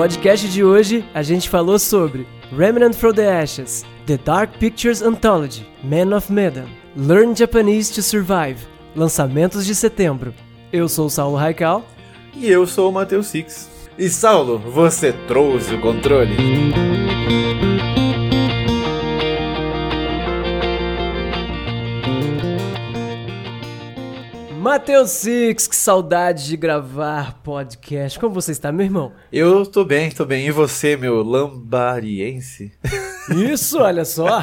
podcast de hoje a gente falou sobre Remnant from the Ashes, The Dark Pictures Anthology, Man of Medan, Learn Japanese to Survive, lançamentos de setembro. Eu sou o Saulo Raikal. E eu sou o Matheus Six. E Saulo, você trouxe o controle? Matheus Six, que saudade de gravar podcast. Como você está, meu irmão? Eu tô bem, tô bem. E você, meu lambariense? Isso, olha só.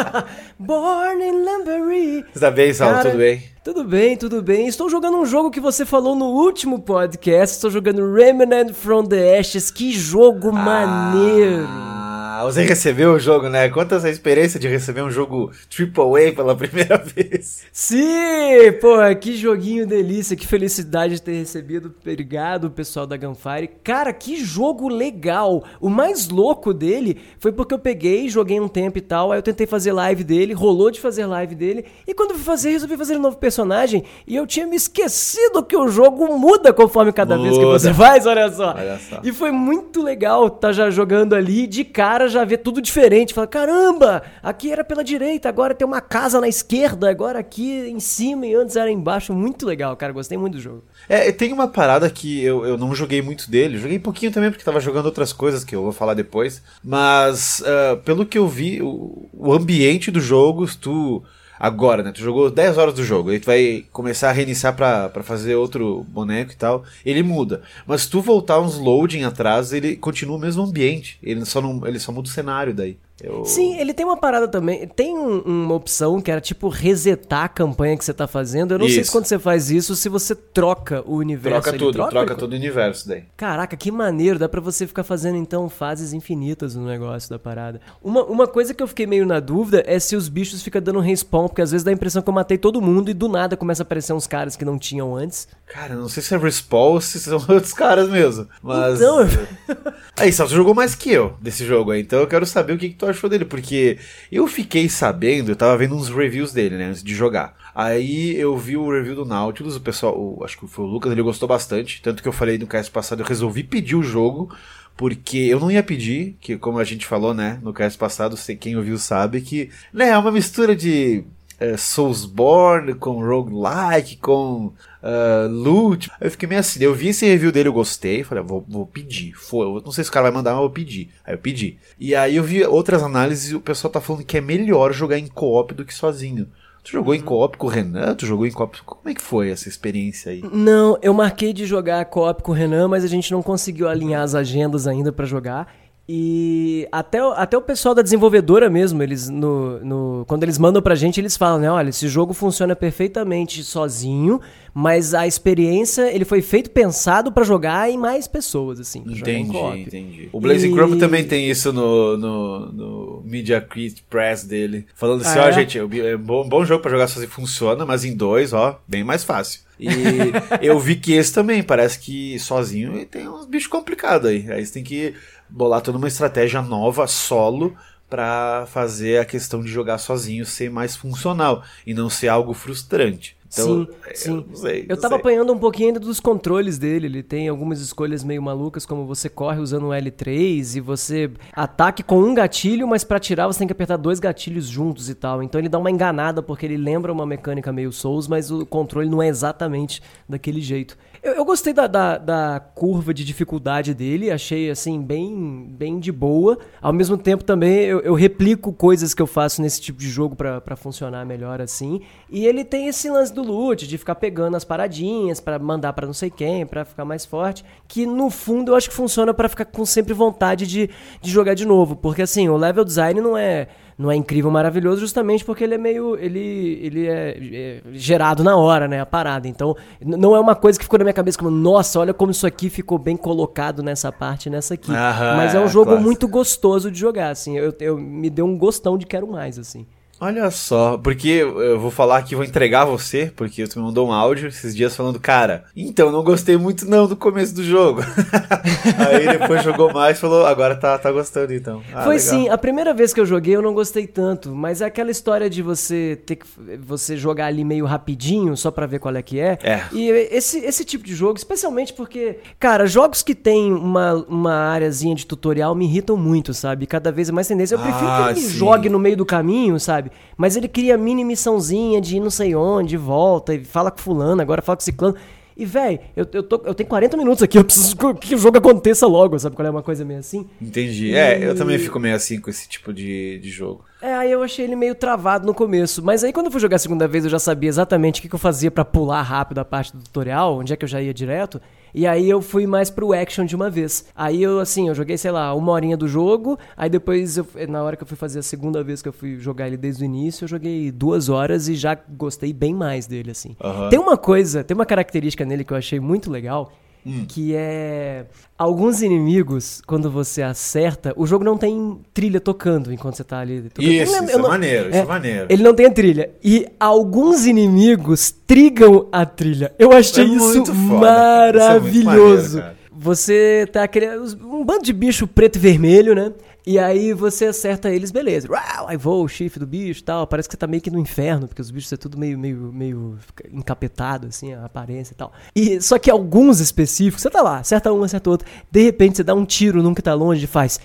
Born in Lambury. Você tá bem, Saulo? Cara, Tudo bem? Tudo bem, tudo bem. Estou jogando um jogo que você falou no último podcast. Estou jogando Remnant from the Ashes. Que jogo maneiro. Ah, você recebeu o jogo, né? Conta essa experiência de receber um jogo AAA pela primeira vez. Sim, porra, que joguinho delícia, que felicidade de ter recebido. Obrigado, pessoal da Gunfire. Cara, que jogo legal. O mais louco dele foi porque eu peguei, joguei um tempo e tal, aí eu tentei fazer live dele, rolou de fazer live dele, e quando eu fui fazer, resolvi fazer um novo personagem, e eu tinha me esquecido que o jogo muda conforme cada vez que Muda. você faz, olha só. Olha só. E foi muito legal tá já jogando ali, de cara já ver tudo diferente. Fala, caramba, aqui era pela direita, agora tem uma casa na esquerda, agora aqui em cima e antes era embaixo. Muito legal, cara, gostei muito do jogo. É, tem uma parada que eu, eu não joguei muito dele. Joguei pouquinho também porque tava jogando outras coisas que eu vou falar depois. Mas, ah, pelo que eu vi, o, o ambiente do jogo, se tu. Agora, né? Tu jogou 10 horas do jogo, aí tu vai começar a reiniciar pra, pra fazer outro boneco e tal. Ele muda. Mas se tu voltar uns loading atrás, ele continua o mesmo ambiente. Ele só, não, ele só muda o cenário daí. Eu- Sim, ele tem uma parada também. Tem um- uma opção que era tipo resetar a campanha que você tá fazendo. Eu não sei Isso. se quando você faz isso, se você troca o universo. Troca ele tudo, troca, troca todo o universo daí. Caraca, que maneiro, dá pra você ficar fazendo então fases infinitas no negócio da parada. Uma, uma coisa que eu fiquei meio na dúvida é se os bichos ficam dando respawn, porque às vezes dá a impressão que eu matei todo mundo e do nada começa a aparecer uns caras que não tinham antes. Cara, não sei se é respawn ou se são outros caras mesmo. Mas. Então- Aí, só tu jogou mais que eu desse jogo aí, então eu quero saber o que, que tu achou dele, porque eu fiquei sabendo, eu tava vendo uns reviews dele, né, antes de jogar. Aí eu vi o review do Nautilus, o pessoal, o- acho que foi o Lucas, ele gostou bastante, tanto que eu falei no cast passado, eu resolvi pedir o jogo, porque eu não ia pedir, que como a gente falou, né, no cast passado, quem ouviu sabe que, né, é uma mistura de é, Soulsborne com roguelike, com ah, loot. Aí eu fiquei meio assim, eu vi esse review dele, eu gostei, falei, ah, vou, vou pedir. Foi, eu não sei se o cara vai mandar, mas eu vou pedir. Aí eu pedi. E aí eu vi outras análises e o pessoal tá falando que é melhor jogar em co-op do que sozinho. Tu jogou em co-op com o Renan? Tu jogou em co-op? Como é que foi essa experiência aí? Não, eu marquei de jogar co-op com o Renan, mas a gente não conseguiu alinhar as agendas ainda pra jogar. E até, o- até o pessoal da desenvolvedora mesmo, eles no, no- quando eles mandam pra gente, eles falam, né? Olha, esse jogo funciona perfeitamente sozinho, mas a experiência, ele foi feito pensado pra jogar em mais pessoas, assim. Entendi, entendi. O Blazing E- Chrome também tem isso no, no, no Media Kit Press dele. Falando assim, Ah, ó, é? gente, é um bom, bom jogo pra jogar sozinho, funciona, mas em dois, ó, bem mais fácil. E eu vi que esse também, parece que sozinho tem uns bichos complicados aí. Aí você tem que bolar toda uma estratégia nova, solo, pra fazer a questão de jogar sozinho ser mais funcional e não ser algo frustrante. Então, sim, eu sim. não sei, Eu tava sei. apanhando um pouquinho ainda dos controles dele. Ele tem algumas escolhas meio malucas, como você corre usando o L3 e você ataque com um gatilho, mas pra atirar você tem que apertar dois gatilhos juntos e tal. Então ele dá uma enganada porque ele lembra uma mecânica meio Souls, mas o controle não é exatamente daquele jeito. Eu, eu gostei da, da, da curva de dificuldade dele, achei assim bem, bem de boa. Ao mesmo tempo também eu, eu replico coisas que eu faço nesse tipo de jogo pra funcionar melhor assim. E ele tem esse lance do loot, de ficar pegando as paradinhas pra mandar pra não sei quem, pra ficar mais forte, que no fundo eu acho que funciona pra ficar com sempre vontade de, de jogar de novo, porque assim, o level design não é não é incrível, maravilhoso, justamente porque ele é meio. Ele, ele é, é gerado na hora, né? A parada. Então, não é uma coisa que ficou na minha cabeça como, nossa, olha como isso aqui ficou bem colocado nessa parte nessa aqui. Aham, Mas é um é, jogo claro. muito gostoso de jogar, assim. Eu, eu me deu um gostão de quero mais, assim. Olha só, porque eu vou falar que vou entregar você, porque você me mandou um áudio esses dias falando, cara, então não gostei muito não do começo do jogo. Aí depois jogou mais e falou, agora tá, tá gostando então. Ah, Foi legal. sim, a primeira vez que eu joguei eu não gostei tanto, mas é aquela história de você ter que você jogar ali meio rapidinho só para ver qual é que é. é. E esse, esse tipo de jogo, especialmente porque, cara, jogos que tem uma, uma areazinha de tutorial me irritam muito, sabe? Cada vez é mais tendência. Eu prefiro ah, que ele sim. jogue no meio do caminho, sabe? Mas ele cria mini missãozinha de ir não sei onde, volta e fala com fulano, agora fala com ciclano. E, velho, eu, eu, eu tenho 40 minutos aqui, eu preciso que o jogo aconteça logo, sabe qual é uma coisa meio assim? Entendi. E... É, eu também fico meio assim com esse tipo de, de jogo. É, aí eu achei ele meio travado no começo. Mas aí quando eu fui jogar a segunda vez, eu já sabia exatamente o que, que eu fazia para pular rápido a parte do tutorial, onde é que eu já ia direto. E aí eu fui mais pro action de uma vez. Aí eu, assim, eu joguei, sei lá, uma horinha do jogo. Aí depois, eu, na hora que eu fui fazer a segunda vez que eu fui jogar ele desde o início, eu joguei duas horas e já gostei bem mais dele, assim. Uhum. Tem uma coisa, tem uma característica nele que eu achei muito legal Hum. Que é. Alguns inimigos, quando você acerta, o jogo não tem trilha tocando enquanto você tá ali. Tocando. Isso, isso é não, maneiro, isso é, é maneiro. Ele não tem a trilha. E alguns inimigos trigam a trilha. Eu achei é isso maravilhoso. Isso é maneiro, você tá aquele. Um bando de bicho preto e vermelho, né? E aí você acerta eles, beleza. Aí voa o chifre do bicho e tal. Parece que você tá meio que no inferno, porque os bichos é tudo meio, meio, meio encapetado, assim, a aparência e tal. E, só que alguns específicos, você tá lá, acerta um, acerta outro. De repente você dá um tiro num que tá longe e faz.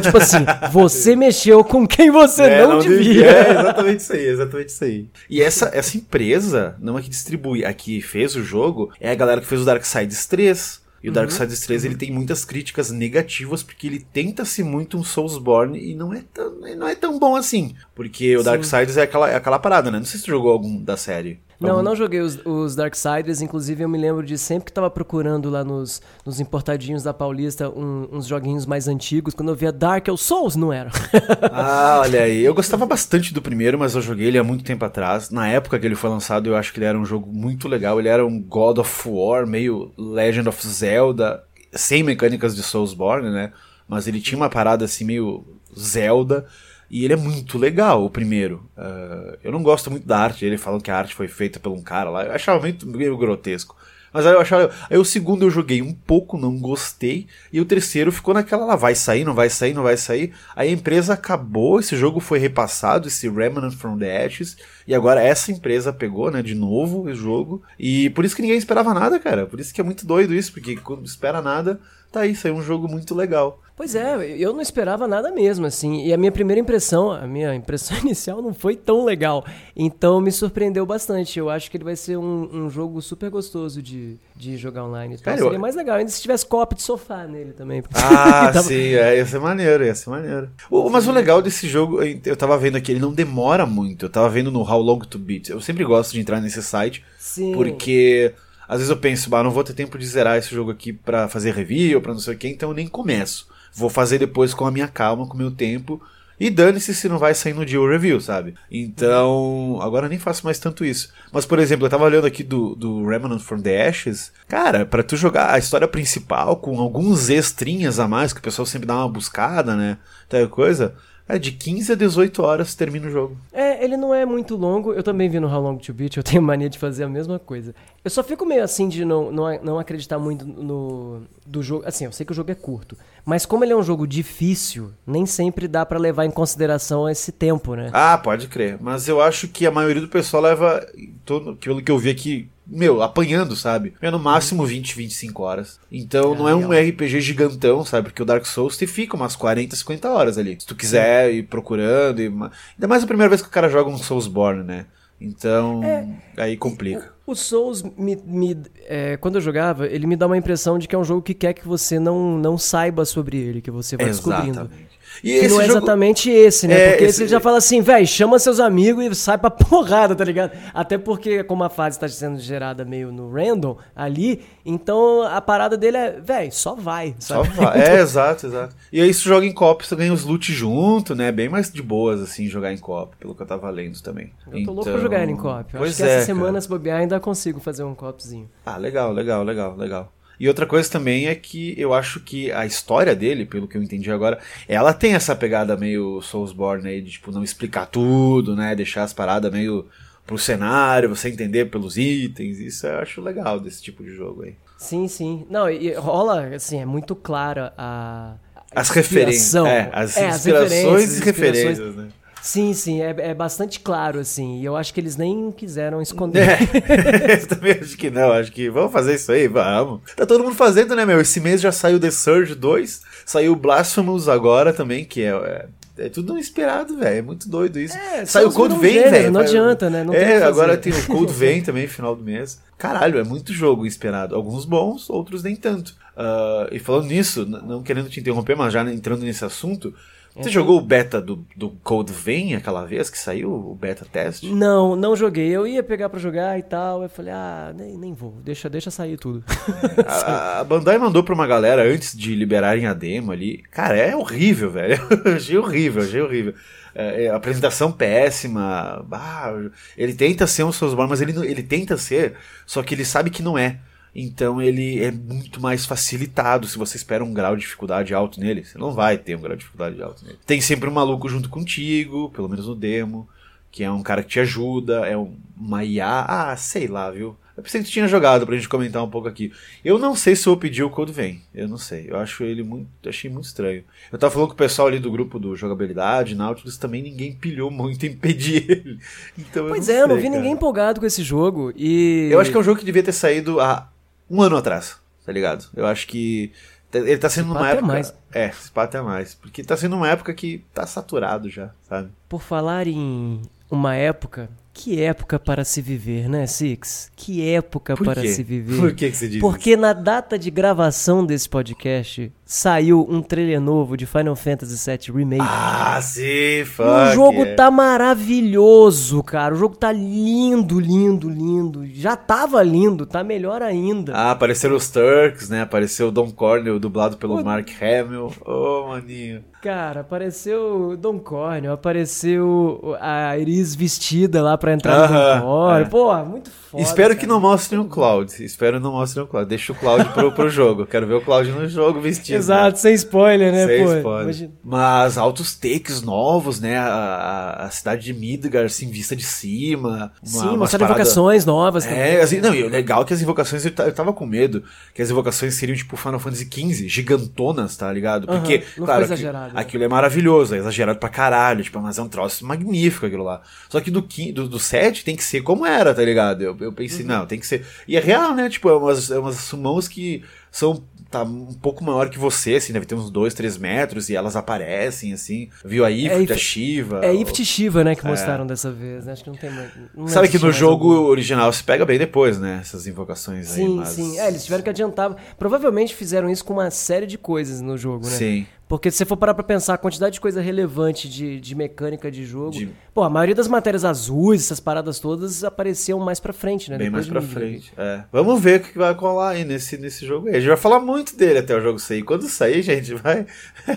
Tipo assim, você mexeu com quem você é, não, não, devia. É, exatamente isso aí, exatamente isso aí. E essa, essa empresa, não é que distribui, a que fez o jogo, é a galera que fez o Darksiders 3. E o Darksiders uhum. 3 ele tem muitas críticas negativas porque ele tenta ser muito um Soulsborne e não é tão, não é tão bom assim. Porque o Darksiders é aquela, é aquela parada, né? Não sei se tu jogou algum da série. Não, eu não joguei os, os Darksiders, inclusive eu me lembro de sempre que tava procurando lá nos, nos importadinhos da Paulista um, uns joguinhos mais antigos, quando eu via Dark eu Souls, não era. ah, olha aí, eu gostava bastante do primeiro, mas eu joguei ele há muito tempo atrás. Na época que ele foi lançado, eu acho que ele era um jogo muito legal, ele era um God of War, meio Legend of Zelda, sem mecânicas de Soulsborne, né? Mas ele tinha uma parada assim meio Zelda. E ele é muito legal, o primeiro. Uh, eu não gosto muito da arte, ele falando que a arte foi feita por um cara lá. Eu achava muito meio grotesco. Mas aí eu achava. Aí o segundo eu joguei um pouco, não gostei. E o terceiro ficou naquela lá, vai sair, não vai sair, não vai sair. Aí a empresa acabou, esse jogo foi repassado, esse Remnant from the Ashes. E agora essa empresa pegou, né, de novo o jogo. E por isso que ninguém esperava nada, cara. Por isso que é muito doido isso, porque quando espera nada, tá aí, saiu um jogo muito legal. Pois é, eu não esperava nada mesmo, assim. E a minha primeira impressão, a minha impressão inicial não foi tão legal. Então me surpreendeu bastante. Eu acho que ele vai ser um, um jogo super gostoso de, de jogar online. Então, Cara, seria eu... mais legal ainda se tivesse copy de sofá nele também. Ah, tava... sim, é, ia ser maneiro, ia ser maneiro. O, mas o legal desse jogo, eu tava vendo aqui, ele não demora muito. Eu tava vendo no How Long to Beat. Eu sempre gosto de entrar nesse site, sim. porque às vezes eu penso, bah, não vou ter tempo de zerar esse jogo aqui para fazer review, para não sei o que, então eu nem começo. Vou fazer depois com a minha calma, com o meu tempo. E dane-se se não vai sair no dia o review, sabe? Então, agora nem faço mais tanto isso. Mas, por exemplo, eu tava olhando aqui do, do Remnant from the Ashes. Cara, para tu jogar a história principal com alguns extrinhas a mais, que o pessoal sempre dá uma buscada, né? Tal coisa. É, de 15 a 18 horas termina o jogo. É, ele não é muito longo. Eu também vi no How Long to Beat, eu tenho mania de fazer a mesma coisa. Eu só fico meio assim de não, não, não acreditar muito no do jogo. Assim, eu sei que o jogo é curto. Mas como ele é um jogo difícil, nem sempre dá para levar em consideração esse tempo, né? Ah, pode crer. Mas eu acho que a maioria do pessoal leva. Todo, pelo que eu vi aqui, meu, apanhando, sabe? É no máximo 20, 25 horas. Então não é um RPG gigantão, sabe? Porque o Dark Souls te fica umas 40, 50 horas ali. Se tu quiser Sim. ir procurando. E... Ainda mais a primeira vez que o cara joga um Soulsborne, né? Então, é, aí complica. O, o Souls, me, me é, quando eu jogava, ele me dá uma impressão de que é um jogo que quer que você não, não saiba sobre ele, que você vai Exatamente. descobrindo. E que não é jogo... exatamente esse, né? É, porque esse... você já fala assim, velho, chama seus amigos e sai pra porrada, tá ligado? Até porque, como a fase tá sendo gerada meio no random ali, então a parada dele é, velho, só vai. Sabe? Só vai. É, exato, exato. E aí, se joga em copo, você ganha os loot junto, né? Bem mais de boas, assim, jogar em copo, pelo que eu tava lendo também. Eu tô então... louco pra jogar ele em copo. Pois Acho que é, essa semana, cara. se bobear, ainda consigo fazer um copzinho. Ah, legal, legal, legal, legal. E outra coisa também é que eu acho que a história dele, pelo que eu entendi agora, ela tem essa pegada meio Soulsborne aí, de tipo, não explicar tudo, né? Deixar as paradas meio pro cenário, você entender pelos itens. Isso eu acho legal desse tipo de jogo aí. Sim, sim. Não, e rola, assim, é muito clara a. as referências. É, as é, inspirações e referências, né? Sim, sim, é, é bastante claro, assim. E eu acho que eles nem quiseram esconder. É, eu também acho que não. Acho que vamos fazer isso aí, vamos. Tá todo mundo fazendo, né, meu? Esse mês já saiu The Surge 2, saiu Blasphemous agora também, que é, é é tudo inspirado, velho. É muito doido isso. É, Sai o Code Vein, velho. Não adianta, né? Não é, agora tem o Code Vein também, final do mês. Caralho, é muito jogo inspirado. Alguns bons, outros nem tanto. Uh, e falando nisso, não querendo te interromper, mas já entrando nesse assunto, você uhum. jogou o beta do, do Code Vein aquela vez que saiu o beta teste? Não, não joguei. Eu ia pegar para jogar e tal. Eu falei, ah, nem, nem vou. Deixa, deixa sair tudo. a, a, Bandai mandou pra uma galera antes de liberarem a demo ali. Cara, é horrível, velho. achei horrível, achei horrível. É, é, apresentação péssima. Ah, ele tenta ser um Soulsborne, mas ele, ele tenta ser, só que ele sabe que não é. Então ele é muito mais facilitado se você espera um grau de dificuldade alto nele. Você não vai ter um grau de dificuldade alto nele. Tem sempre um maluco junto contigo, pelo menos no demo, que é um cara que te ajuda, é uma IA. Ah, sei lá, viu? Eu pensei que tu tinha jogado pra gente comentar um pouco aqui. Eu não sei se eu pedi o Code Vem. Eu não sei. Eu acho ele muito. Achei muito estranho. Eu tava falando com o pessoal ali do grupo do jogabilidade, Nautilus, também ninguém pilhou muito em pedir ele. Então, pois eu é, eu não vi cara. ninguém empolgado com esse jogo. E. Eu acho que é um jogo que devia ter saído há um ano atrás, tá ligado? Eu acho que ele tá sendo uma época. Mais. É, se pá até mais. Porque tá sendo uma época que tá saturado já, sabe? Por falar em uma época, que época para se viver, né, Six? Que época Por para se viver. Por que, que você diz Porque isso? na data de gravação desse podcast, saiu um trailer novo de Final Fantasy VII Remake. Ah, sim, fuck. O jogo tá maravilhoso, cara. O jogo tá lindo, lindo, lindo. Já tava lindo, tá melhor ainda. Ah, apareceram os Turks, né? Apareceu o Don Cornel, dublado pelo o... Mark Hamill. Ô, oh, maninho. Cara, apareceu Don Cornel, apareceu a Iris vestida lá pra entrar uh -huh, no Don. É. Pô, muito foda. Espero cara. que não mostrem o Cloud. Espero que não mostrem o Cloud. Deixa o Cloud pro, pro jogo. Quero ver o Cloud no jogo vestido. Exato, sem spoiler, né? Sem Pô, spoiler. Imagina. Mas altos takes novos, né? A, a, cidade de Midgar, assim, vista de cima. Uma, Sim, mostraram parada... invocações novas. É, assim, não, e o legal é que as invocações, eu, eu tava com medo que as invocações seriam tipo Final Fantasy XV, gigantonas, tá ligado? Porque, -huh, claro, aquilo, né? aquilo é maravilhoso, é exagerado pra caralho, tipo, mas é um troço magnífico aquilo lá. Só que do, do, do 7 tem que ser como era, tá ligado? Eu, eu pensei, uh uhum. não, tem que ser. E é real, né? Tipo, é umas, é umas summons que são tá um pouco maior que você, assim, deve ter uns 2, 3 metros e elas aparecem, assim. Viu a Ift, é, a Shiva. É Ift e Shiva, né, que é. mostraram dessa vez, né? Acho que não tem mais. Não Sabe que no jogo algum. original se pega bem depois, né? Essas invocações sim, aí. Mas... Sim, sim. É, eles tiveram que adiantar. Provavelmente fizeram isso com uma série de coisas no jogo, né? Sim. Porque se você for parar pra pensar a quantidade de coisa relevante de, de mecânica de jogo. De... Pô, a maioria das matérias azuis, essas paradas todas, apareciam mais pra frente, né? Bem Depois mais pra frente. É. Vamos ver o que vai colar aí nesse, nesse jogo aí. A gente vai falar muito dele até o jogo sair. Quando sair, gente, vai.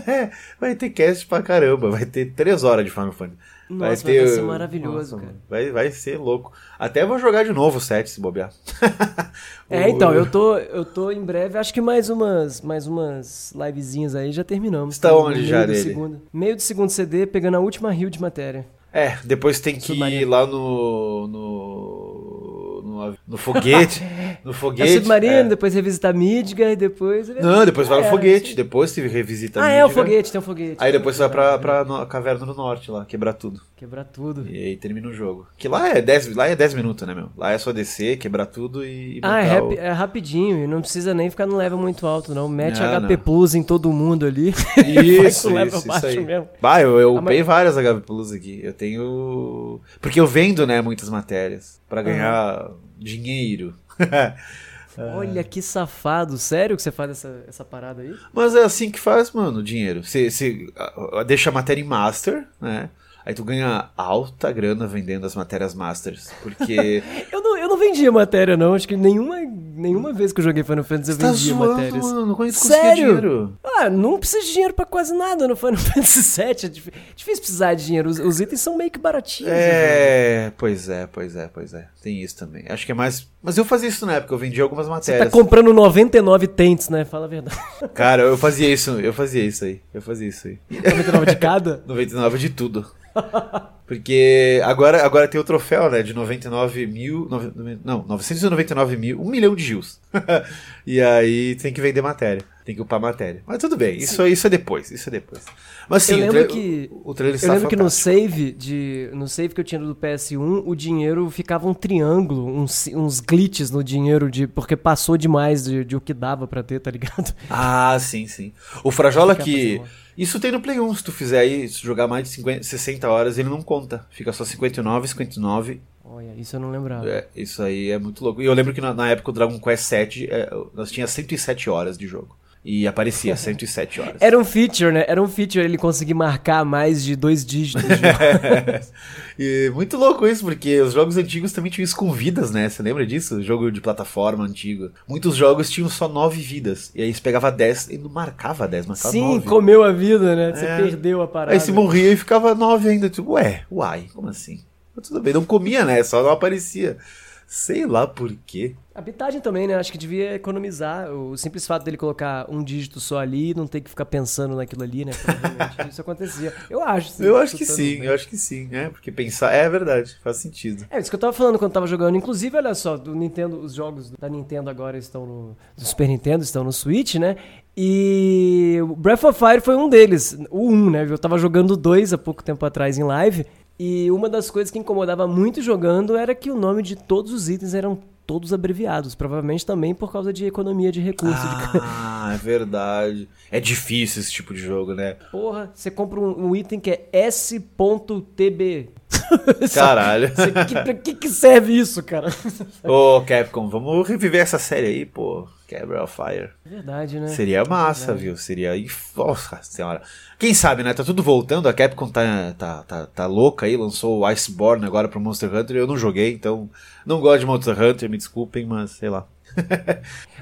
vai ter cast pra caramba. Vai ter três horas de Final Fantasy. Nossa, vai, ter... vai ser maravilhoso, Nossa, cara. Vai, vai ser louco. Até vou jogar de novo o 7 se bobear. é, então, eu tô, eu tô em breve, acho que mais umas, mais umas livezinhas aí já terminamos. Está tá? onde já dele? Segundo, meio do segundo CD, pegando a última rio de matéria. É, depois tem que ir lá no, no, no, no foguete. No foguete. É submarino, é. depois revisitar Midgar e depois. Não, depois vai no é, foguete. Depois você revisita Ah, Midgar. é o foguete, tem um foguete. Aí depois você vai pra, pra no, caverna do norte lá, quebrar tudo. Quebrar tudo. E aí termina o jogo. Que lá é 10, lá é 10 minutos, né, meu? Lá é só descer, quebrar tudo e. ah, é, o... é, rapidinho. E não precisa nem ficar no level muito alto, não. Mete não, HP não. Plus em todo mundo ali. Isso, level isso, baixo isso aí. mesmo. Bah, eu, eu ah, mas... várias HP Plus aqui. Eu tenho. Porque eu vendo, né, muitas matérias. para ganhar uhum. dinheiro. Olha que safado, sério que você faz essa, essa parada aí? Mas é assim que faz, mano, dinheiro. Você, você deixa a matéria em master, né? Aí tu ganha alta grana vendendo as matérias masters. Porque. eu, não, eu não vendia matéria, não. Acho que nenhuma nenhuma vez que eu joguei Final Fantasy eu Você tá vendia zoando, matérias. mano. Como é que Sério? dinheiro? Ah, não precisa de dinheiro pra quase nada no Final Fantasy VII. É dif- difícil precisar de dinheiro. Os, os itens são meio que baratinhos. né, É, pois é, pois é, pois é. Tem isso também. Acho que é mais. Mas eu fazia isso na época, eu vendia algumas Você tá matérias. comprando 99 tentes, né? Fala a verdade. Cara, eu fazia isso, eu fazia isso aí. Eu fazia isso aí. 99 de cada? 99 de tudo. Porque agora, agora tem o troféu, né? De 99 mil. nove- Não, 999 mil. Um milhão de Gils. e aí tem que vender matéria. Tem que upar matéria. Mas tudo bem, isso, isso é depois. Isso é depois. Mas sim, Eu o, lembro tra que- o, o trailer Eu lembro que no save de no save que eu tinha do PS1, o dinheiro ficava um triângulo, uns, uns glitches no dinheiro de porque passou demais de, de o que dava pra ter, tá ligado? Ah, sim, sim. O Frajola que. fazendo Isso tem no Play 1. Se tu fizer aí, se jogar mais de 50, 60 horas, ele não conta. Fica só 59, 59. Olha, isso eu não lembrava. É, isso aí é muito louco. E eu lembro que na, na época o Dragon Quest VII, é, nós tinha 107 horas de jogo. E aparecia 107 horas. Era um feature, né? Era um feature ele conseguir marcar mais de dois dígitos. de- e muito louco isso, porque os jogos antigos também tinham isso com vidas, né? Você lembra disso? Jogo de plataforma antigo. Muitos jogos tinham só 9 vidas. E aí você pegava 10 e não marcava 10, marcava Sim, 9. comeu a vida, né? Você É. perdeu a parada. Aí se morria e ficava 9 ainda. Tipo, ué, uai, como assim? Mas tudo bem, não comia, né? Só não aparecia. Sei lá por quê. A bitagem também, né? Acho que devia economizar. O simples fato dele colocar um dígito só ali e não ter que ficar pensando naquilo ali, né? Provavelmente isso acontecia. Eu acho. sim, Eu acho que sim, né? eu acho que sim, né? Porque pensar. É verdade, faz sentido. É, isso que eu tava falando quando tava jogando. Inclusive, olha só, do Nintendo, os jogos da Nintendo agora estão no. Do Super Nintendo estão no Switch, né? E o Breath of Fire foi um deles. O 1, né? Eu tava jogando 2 há pouco tempo atrás em live. E uma das coisas que incomodava muito jogando era que o nome de todos os itens eram todos abreviados. Provavelmente também por causa de economia de recursos. de Ah, é verdade. É difícil esse tipo de jogo, né? Porra, você compra um, um item que é S.TB. Caralho. Você- que, pra que, que serve isso, cara? Ô, Capcom, vamos reviver essa série aí, pô. Of Fire. É verdade, né? Seria massa, viu? Seria. Nossa senhora. Quem sabe, né? Tá tudo voltando. A Capcom tá, tá, tá, tá louca aí. Lançou o Iceborne agora pro Monster Hunter. Eu não joguei, então. Não gosto de Monster Hunter, me desculpem, mas sei lá.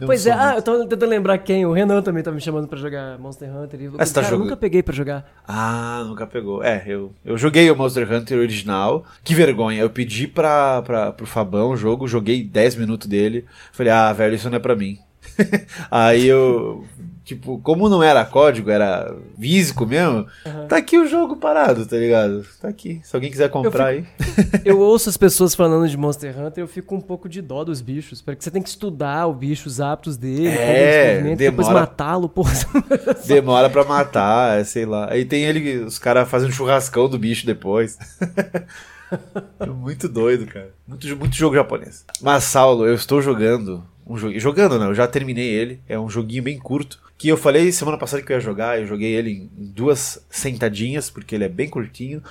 Pois é, ah, eu tava tentando lembrar quem. O Renan também tá me chamando pra jogar Monster Hunter. E Ah, você tá cara, eu jogando? nunca peguei pra jogar. Ah, nunca pegou. É, eu, eu joguei o Monster Hunter original. Que vergonha. Eu pedi pra, pra, pro Fabão o jogo, joguei 10 minutos dele. Falei, ah, velho, isso não é pra mim. Aí eu. Tipo, como não era código, era físico mesmo, tá aqui o jogo parado, tá ligado? Tá aqui. Se alguém quiser comprar aí. Eu ouço as pessoas falando de Monster Hunter eu fico um pouco de dó dos bichos. Porque você tem que estudar o bicho, os hábitos dele, É, movimenta, depois demora. matá-lo, porra. Demora pra matar, é, sei lá. Aí tem ele, os caras fazendo churrascão do bicho depois. É muito doido, cara. Muito, muito jogo japonês. Mas, Saulo, eu estou jogando um jogo. Jogando, não, eu já terminei ele. É um joguinho bem curto. Que eu falei semana passada que eu ia jogar. Eu joguei ele em duas sentadinhas, porque ele é bem curtinho.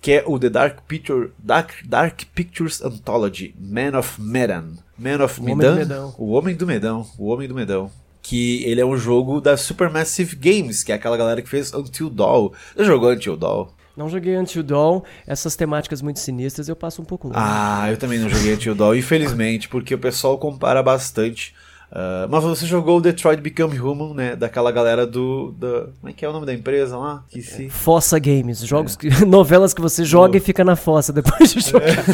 Que é o The Dark, Picture, Dark, Dark Pictures Anthology Man of Medan. Man of Medan. O Homem do Medão. O Homem do Medão. Que ele é um jogo da Supermassive Games, que é aquela galera que fez Until Dawn. Já jogou Until Dawn? Não joguei Until Dawn, essas temáticas muito sinistras eu passo um pouco longe. Ah, eu também não joguei Until Dawn, infelizmente, porque o pessoal compara bastante. Ah, mas você jogou o Detroit Become Human, né? Daquela galera do. Da, como é que é o nome da empresa lá? Que se. Fossa Games, jogos que, novelas que você joga e fica na fossa depois de jogar.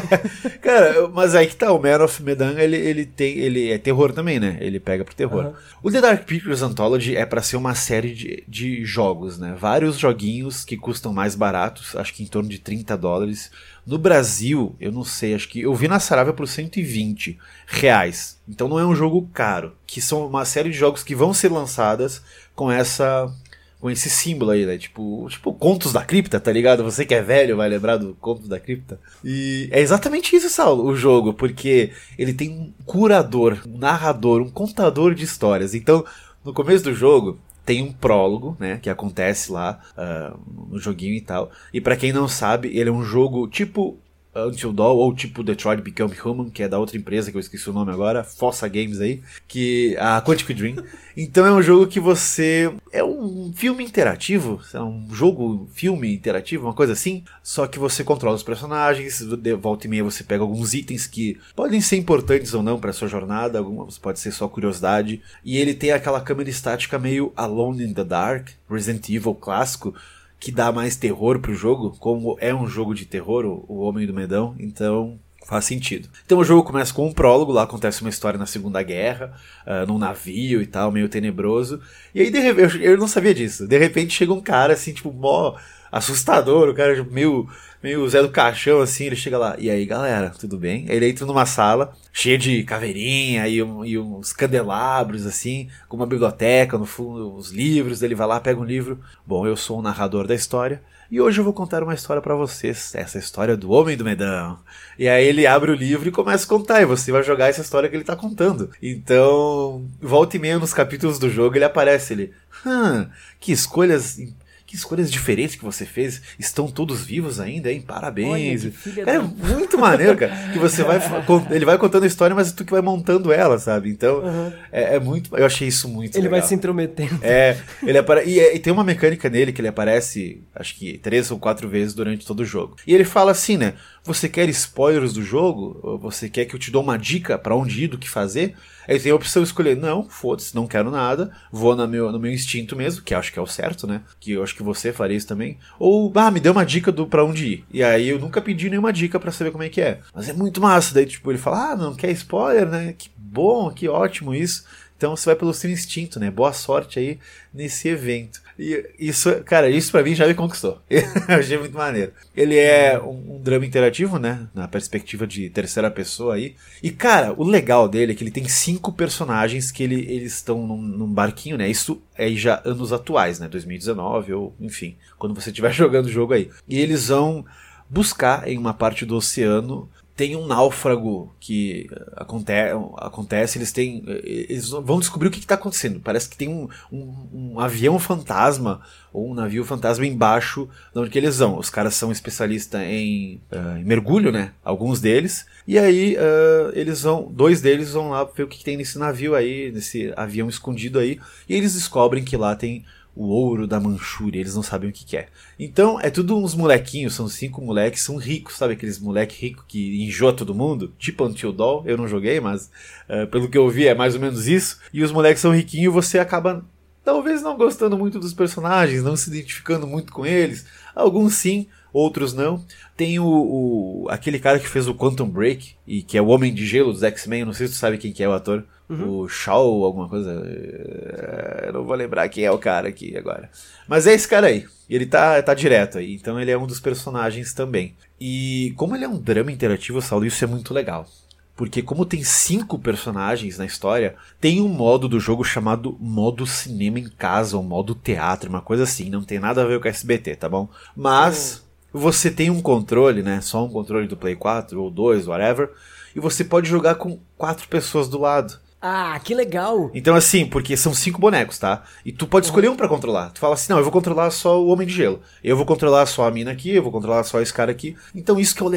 Cara, eu- mas aí que tá, o Man of Medan, ele, ele tem. Ele é terror também, né? Ele pega pro terror. O The Dark Pictures Anthology é pra ser uma série de, de jogos, né? Vários joguinhos que custam mais baratos, acho que em torno de 30 dólares. No Brasil, eu não sei, acho que eu vi na Saraiva por 120 reais. Então não é um jogo caro. Que são uma série de jogos que vão ser lançadas com essa com esse símbolo aí, né? Tipo, tipo Contos da Cripta, tá ligado? Você que é velho vai lembrar do Contos da Cripta. E é exatamente isso, Saulo, o jogo, porque ele tem um curador, um narrador, um contador de histórias. Então, no começo do jogo, tem um prólogo, né, que acontece lá ah, no joguinho e tal. E pra quem não sabe, ele é um jogo tipo Until Dawn, ou tipo Detroit Become Human, que é da outra empresa que eu esqueci o nome agora, Fossa Games aí, que a Quantic Dream. Então é um jogo que você é um filme interativo, é um jogo filme interativo, uma coisa assim, só que você controla os personagens, de volta e meia você pega alguns itens que podem ser importantes ou não para sua jornada, algumas pode ser só curiosidade, e ele tem aquela câmera estática meio Alone in the Dark, Resident Evil clássico, que dá mais terror pro jogo, como é um jogo de terror, o, Homem do Medão, então faz sentido. Então o jogo começa com um prólogo, lá acontece uma história na Segunda Guerra, uh, num navio e tal, meio tenebroso. E aí de repente, eu, eu não sabia disso. De repente chega um cara assim, tipo, mó assustador, o cara meio, meio Zé do Caixão, assim, ele chega lá, e aí galera, tudo bem? Ele entra numa sala cheia de caveirinha e, um, e uns candelabros, assim, com uma biblioteca no fundo, os livros, ele vai lá, pega um livro, bom, eu sou o narrador da história, e hoje eu vou contar uma história para vocês, essa história do Homem do Medão. E aí ele abre o livro e começa a contar, e você vai jogar essa história que ele tá contando. Então, volta e meia nos capítulos do jogo ele aparece, ele, hum, que escolhas que escolhas diferentes que você fez. Estão todos vivos ainda, hein? Parabéns. Olha, cara, é muito maneiro, cara. Que você vai. Ele vai contando a história, mas tu que vai montando ela, sabe? Então, uhum. é, é, muito. Eu achei isso muito Ele legal. vai se intrometendo. É, ele apare... e, e, tem uma mecânica nele que ele aparece, acho que três ou quatro vezes durante todo o jogo. E ele fala assim, né? Você quer spoilers do jogo? Você quer que eu te dou uma dica para onde ir, do que fazer? Aí tem a opção de escolher, não, foda-se, não quero nada, vou no meu, no meu instinto mesmo, que acho que é o certo, né? Que eu acho que você faria isso também. Ou, ah, me deu uma dica do pra onde ir. E aí eu nunca pedi nenhuma dica para saber como é que é. Mas é muito massa. Daí, tipo, ele fala, ah, não quer spoiler, né? Que bom, que ótimo isso. Então você vai pelo seu instinto, né? Boa sorte aí nesse evento. E isso, cara, isso para mim já me conquistou. eu achei muito maneiro. Ele é um, um, drama interativo, né? Na perspectiva de terceira pessoa aí. E, cara, o legal dele é que ele tem cinco personagens que ele, eles estão num, num barquinho, né? Isso é já anos atuais, né? 2019 ou, enfim, quando você estiver jogando o jogo aí. E eles vão buscar em uma parte do oceano tem um náufrago que aconte acontece, eles têm. Eles vão descobrir o que está acontecendo. Parece que tem um, um, um, avião fantasma ou um navio fantasma embaixo de onde eles vão. Os caras são especialistas em, uh, em mergulho, né? Alguns deles. E aí uh, eles vão. Dois deles vão lá ver o que, que tem nesse navio aí, nesse avião escondido aí. E eles descobrem que lá tem o ouro da Manchúria, eles não sabem o que, que, é. Então, é tudo uns molequinhos, são cinco moleques, são ricos, sabe aqueles moleques ricos que enjoa todo mundo? Tipo Until Dawn, eu não joguei, mas uh, pelo que eu vi é mais ou menos isso. E os moleques são riquinhos você acaba talvez não gostando muito dos personagens, não se identificando muito com eles. Alguns sim, outros não. Tem o, o, aquele cara que fez o Quantum Break e que é o Homem de Gelo dos X-Men, não sei se tu sabe quem que é o ator. Uhum. O Shaw, alguma coisa. Eu não vou lembrar quem é o cara aqui agora. Mas é esse cara aí. Ele tá, tá direto aí. Então ele é um dos personagens também. E como ele é um drama interativo, Saulo, isso é muito legal. Porque como tem cinco personagens na história, tem um modo do jogo chamado modo cinema em casa, ou modo teatro, uma coisa assim. Não tem nada a ver com SBT, tá bom? Mas uhum. Você tem um controle, né? Só um controle do Play 4 ou 2, whatever. E você pode jogar com quatro pessoas do lado. Ah, que legal! Então, assim, porque são cinco bonecos, tá? E tu pode escolher um para controlar. Tu fala assim, não, eu vou controlar só o Homem de Gelo. Eu vou controlar só a mina aqui, eu vou controlar só esse cara aqui. Então, isso que eu...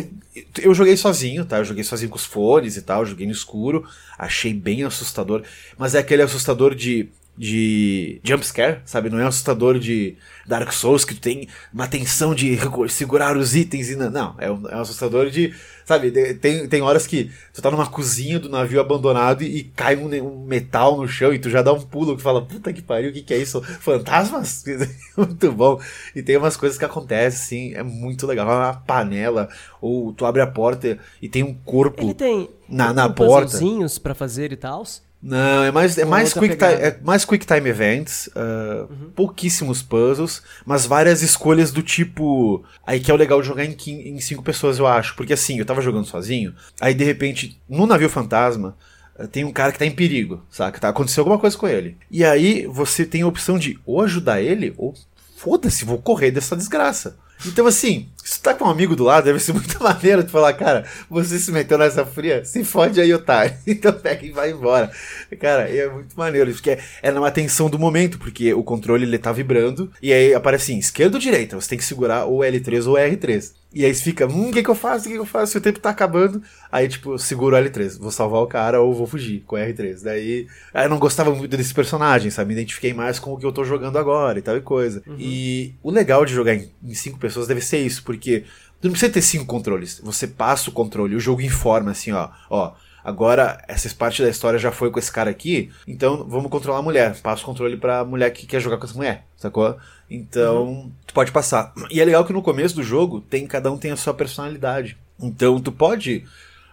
Eu joguei sozinho, tá? Eu joguei sozinho com os fones e tal, joguei no escuro. Achei bem assustador. Mas é aquele assustador de de jumpscare, sabe? Não é assustador de Dark Souls que tu tem uma tensão de segurar os itens e não. Não, é um, é um assustador de. Sabe? Tem, tem horas que tu tá numa cozinha do navio abandonado e, e cai um, um, metal no chão e tu já dá um pulo que fala, puta que pariu, o que, que é isso? Fantasmas? muito bom. E tem umas coisas que acontecem, assim, é muito legal. Uma panela, ou tu abre a porta e tem um corpo Ele tem, na, na porta. para fazer e tal. Não, é mais, é mais, quick time, é mais quick time events, uh, uhum. pouquíssimos puzzles, mas várias escolhas do tipo. Aí que é o legal de jogar em, em cinco pessoas, eu acho. Porque assim, eu tava jogando sozinho, aí de repente, no navio fantasma, uh, tem um cara que tá em perigo, saca? Tá, aconteceu alguma coisa com ele. E aí você tem a opção de ou ajudar ele, ou foda-se, vou correr dessa desgraça. Então, assim, se tu tá com um amigo do lado, deve ser muito maneiro de falar, cara, você se meteu nessa fria, se fode aí, otário. Então pega e vai embora. Cara, é muito maneiro, porque é, é numa tensão do momento, porque o controle ele tá vibrando, e aí aparece assim, esquerda ou direita, você tem que segurar ou L3 ou R3. E aí você fica, hum, o que, que eu faço? O que, que eu faço? Se o tempo tá acabando. Aí, tipo, seguro o L3. Vou salvar o cara ou vou fugir com o R3. Daí. Aí eu não gostava muito desse personagem, sabe? Me identifiquei mais com o que eu tô jogando agora e tal e coisa. Uhum. E o legal de jogar em, em cinco pessoas deve ser isso, porque tu não precisa ter cinco controles. Você passa o controle, o jogo informa assim, ó, ó. Agora, essa parte da história já foi com esse cara aqui, então vamos controlar a mulher. Passa o controle pra mulher que quer jogar com essa mulher, sacou? Então, uhum. tu pode passar. E é legal que no começo do jogo, tem cada um tem a sua personalidade. Então, tu pode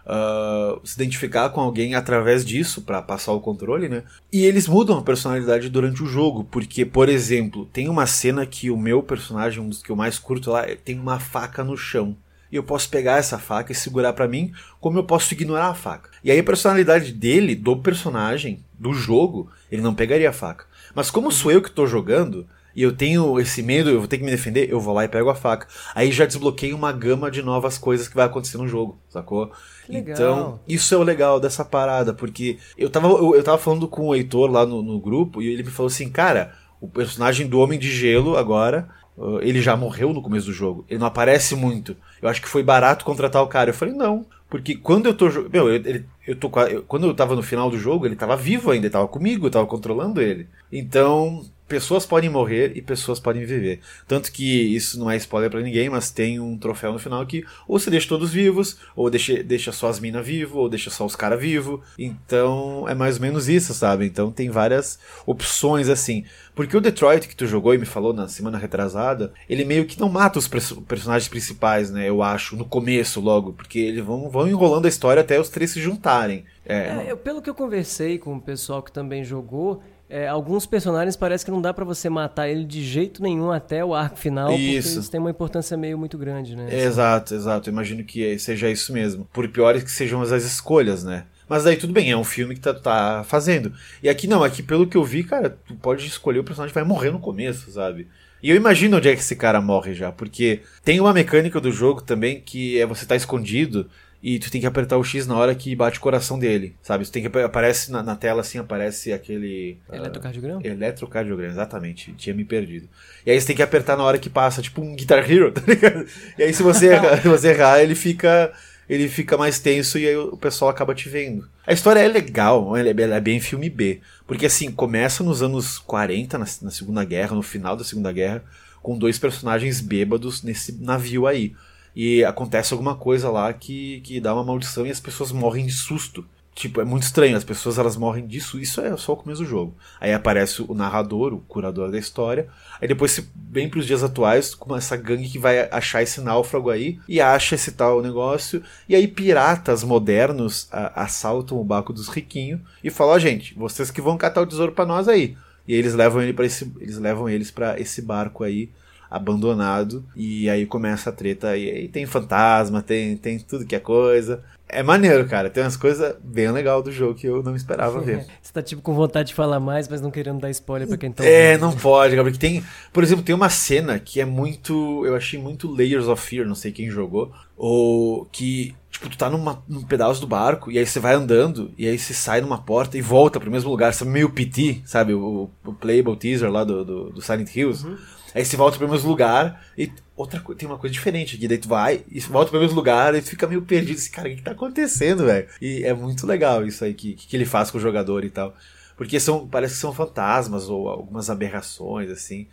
uh, se identificar com alguém através disso para passar o controle, né? E eles mudam a personalidade durante o jogo, porque, por exemplo, tem uma cena que o meu personagem, um dos que eu mais curto lá, tem uma faca no chão e eu posso pegar essa faca e segurar para mim, como eu posso ignorar a faca. E aí a personalidade dele, do personagem, do jogo, ele não pegaria a faca. Mas como sou eu que tô jogando, e eu tenho esse medo, eu vou ter que me defender, eu vou lá e pego a faca. Aí já desbloqueei uma gama de novas coisas que vai acontecer no jogo, sacou? Legal. Então, isso é o legal dessa parada, porque eu tava, eu, eu tava falando com o Heitor lá no, no grupo, e ele me falou assim, cara, o personagem do Homem de Gelo agora, uh, ele já morreu no começo do jogo. Ele não aparece muito. Eu acho que foi barato contratar o cara. Eu falei, não. Porque quando eu tô. Meu, eu, ele, eu tô eu, quando eu tava no final do jogo, ele tava vivo ainda, ele tava comigo, eu tava controlando ele. Então, pessoas podem morrer e pessoas podem viver. Tanto que isso não é spoiler para ninguém, mas tem um troféu no final que ou você deixa todos vivos, ou deixa, deixa só as minas vivos, ou deixa só os caras vivos. Então é mais ou menos isso, sabe? Então tem várias opções assim. Porque o Detroit que tu jogou e me falou na semana retrasada, ele meio que não mata os personagens principais, né? Eu acho, no começo logo, porque eles vão, vão enrolando a história até os três se juntarem. É, é eu, pelo que eu conversei com o pessoal que também jogou, é, alguns personagens parece que não dá para você matar ele de jeito nenhum até o arco final, isso. porque eles têm uma importância meio muito grande, né? Exato, exato. Eu imagino que seja isso mesmo. Por piores que sejam as escolhas, né? Mas daí tudo bem, é um filme que tá, tá fazendo. E aqui não, aqui pelo que eu vi, cara, tu pode escolher o personagem que vai morrer no começo, sabe? E eu imagino onde é que esse cara morre já, porque tem uma mecânica do jogo também que é você tá escondido e tu tem que apertar o X na hora que bate o coração dele, sabe? Tu tem que aparece na, na tela assim, aparece aquele uh, eletrocardiograma. Eletrocardiograma, exatamente. Tinha me perdido. E aí você tem que apertar na hora que passa, tipo um Guitar Hero, tá ligado? E aí se você errar, se você errar, ele fica ele fica mais tenso e aí o pessoal acaba te vendo. A história é legal, ela é bem filme B, porque assim, começa nos anos 40, na, na Segunda Guerra, no final da Segunda Guerra, com dois personagens bêbados nesse navio aí e acontece alguma coisa lá que, que dá uma maldição e as pessoas morrem de susto. Tipo, é muito estranho, as pessoas elas morrem disso, isso é só o começo do jogo. Aí aparece o narrador, o curador da história, aí depois se vem pros dias atuais com essa gangue que vai achar esse náufrago aí e acha esse tal negócio, e aí piratas modernos a, assaltam o barco dos riquinhos e falam, oh, gente, vocês que vão catar o tesouro para nós aí. E eles levam ele para esse, eles levam eles para esse barco aí abandonado. E aí começa a treta. E aí tem fantasma, tem, tem tudo que é coisa. É maneiro, cara. Tem umas coisas bem legal do jogo que eu não esperava ver. Você tá tipo com vontade de falar mais, mas não querendo dar spoiler pra quem tá É, não pode, cara. Porque tem. Por exemplo, tem uma cena que é muito. Eu achei muito Layers of Fear, não sei quem jogou. Ou que. Tipo, tu tá numa, num pedaço do barco e aí você vai andando e aí você sai numa porta e volta pro mesmo lugar. Você é meio PT, sabe? O, o playable teaser lá do, do, do Silent Hills. Uhum. Aí você volta pro mesmo lugar e outra tem uma coisa diferente aqui. Daí tu vai e volta pro mesmo lugar e tu fica meio perdido. Esse cara, o que tá acontecendo, velho? E é muito legal isso aí que, que ele faz com o jogador e tal. Porque são, parece que são fantasmas ou algumas aberrações, assim.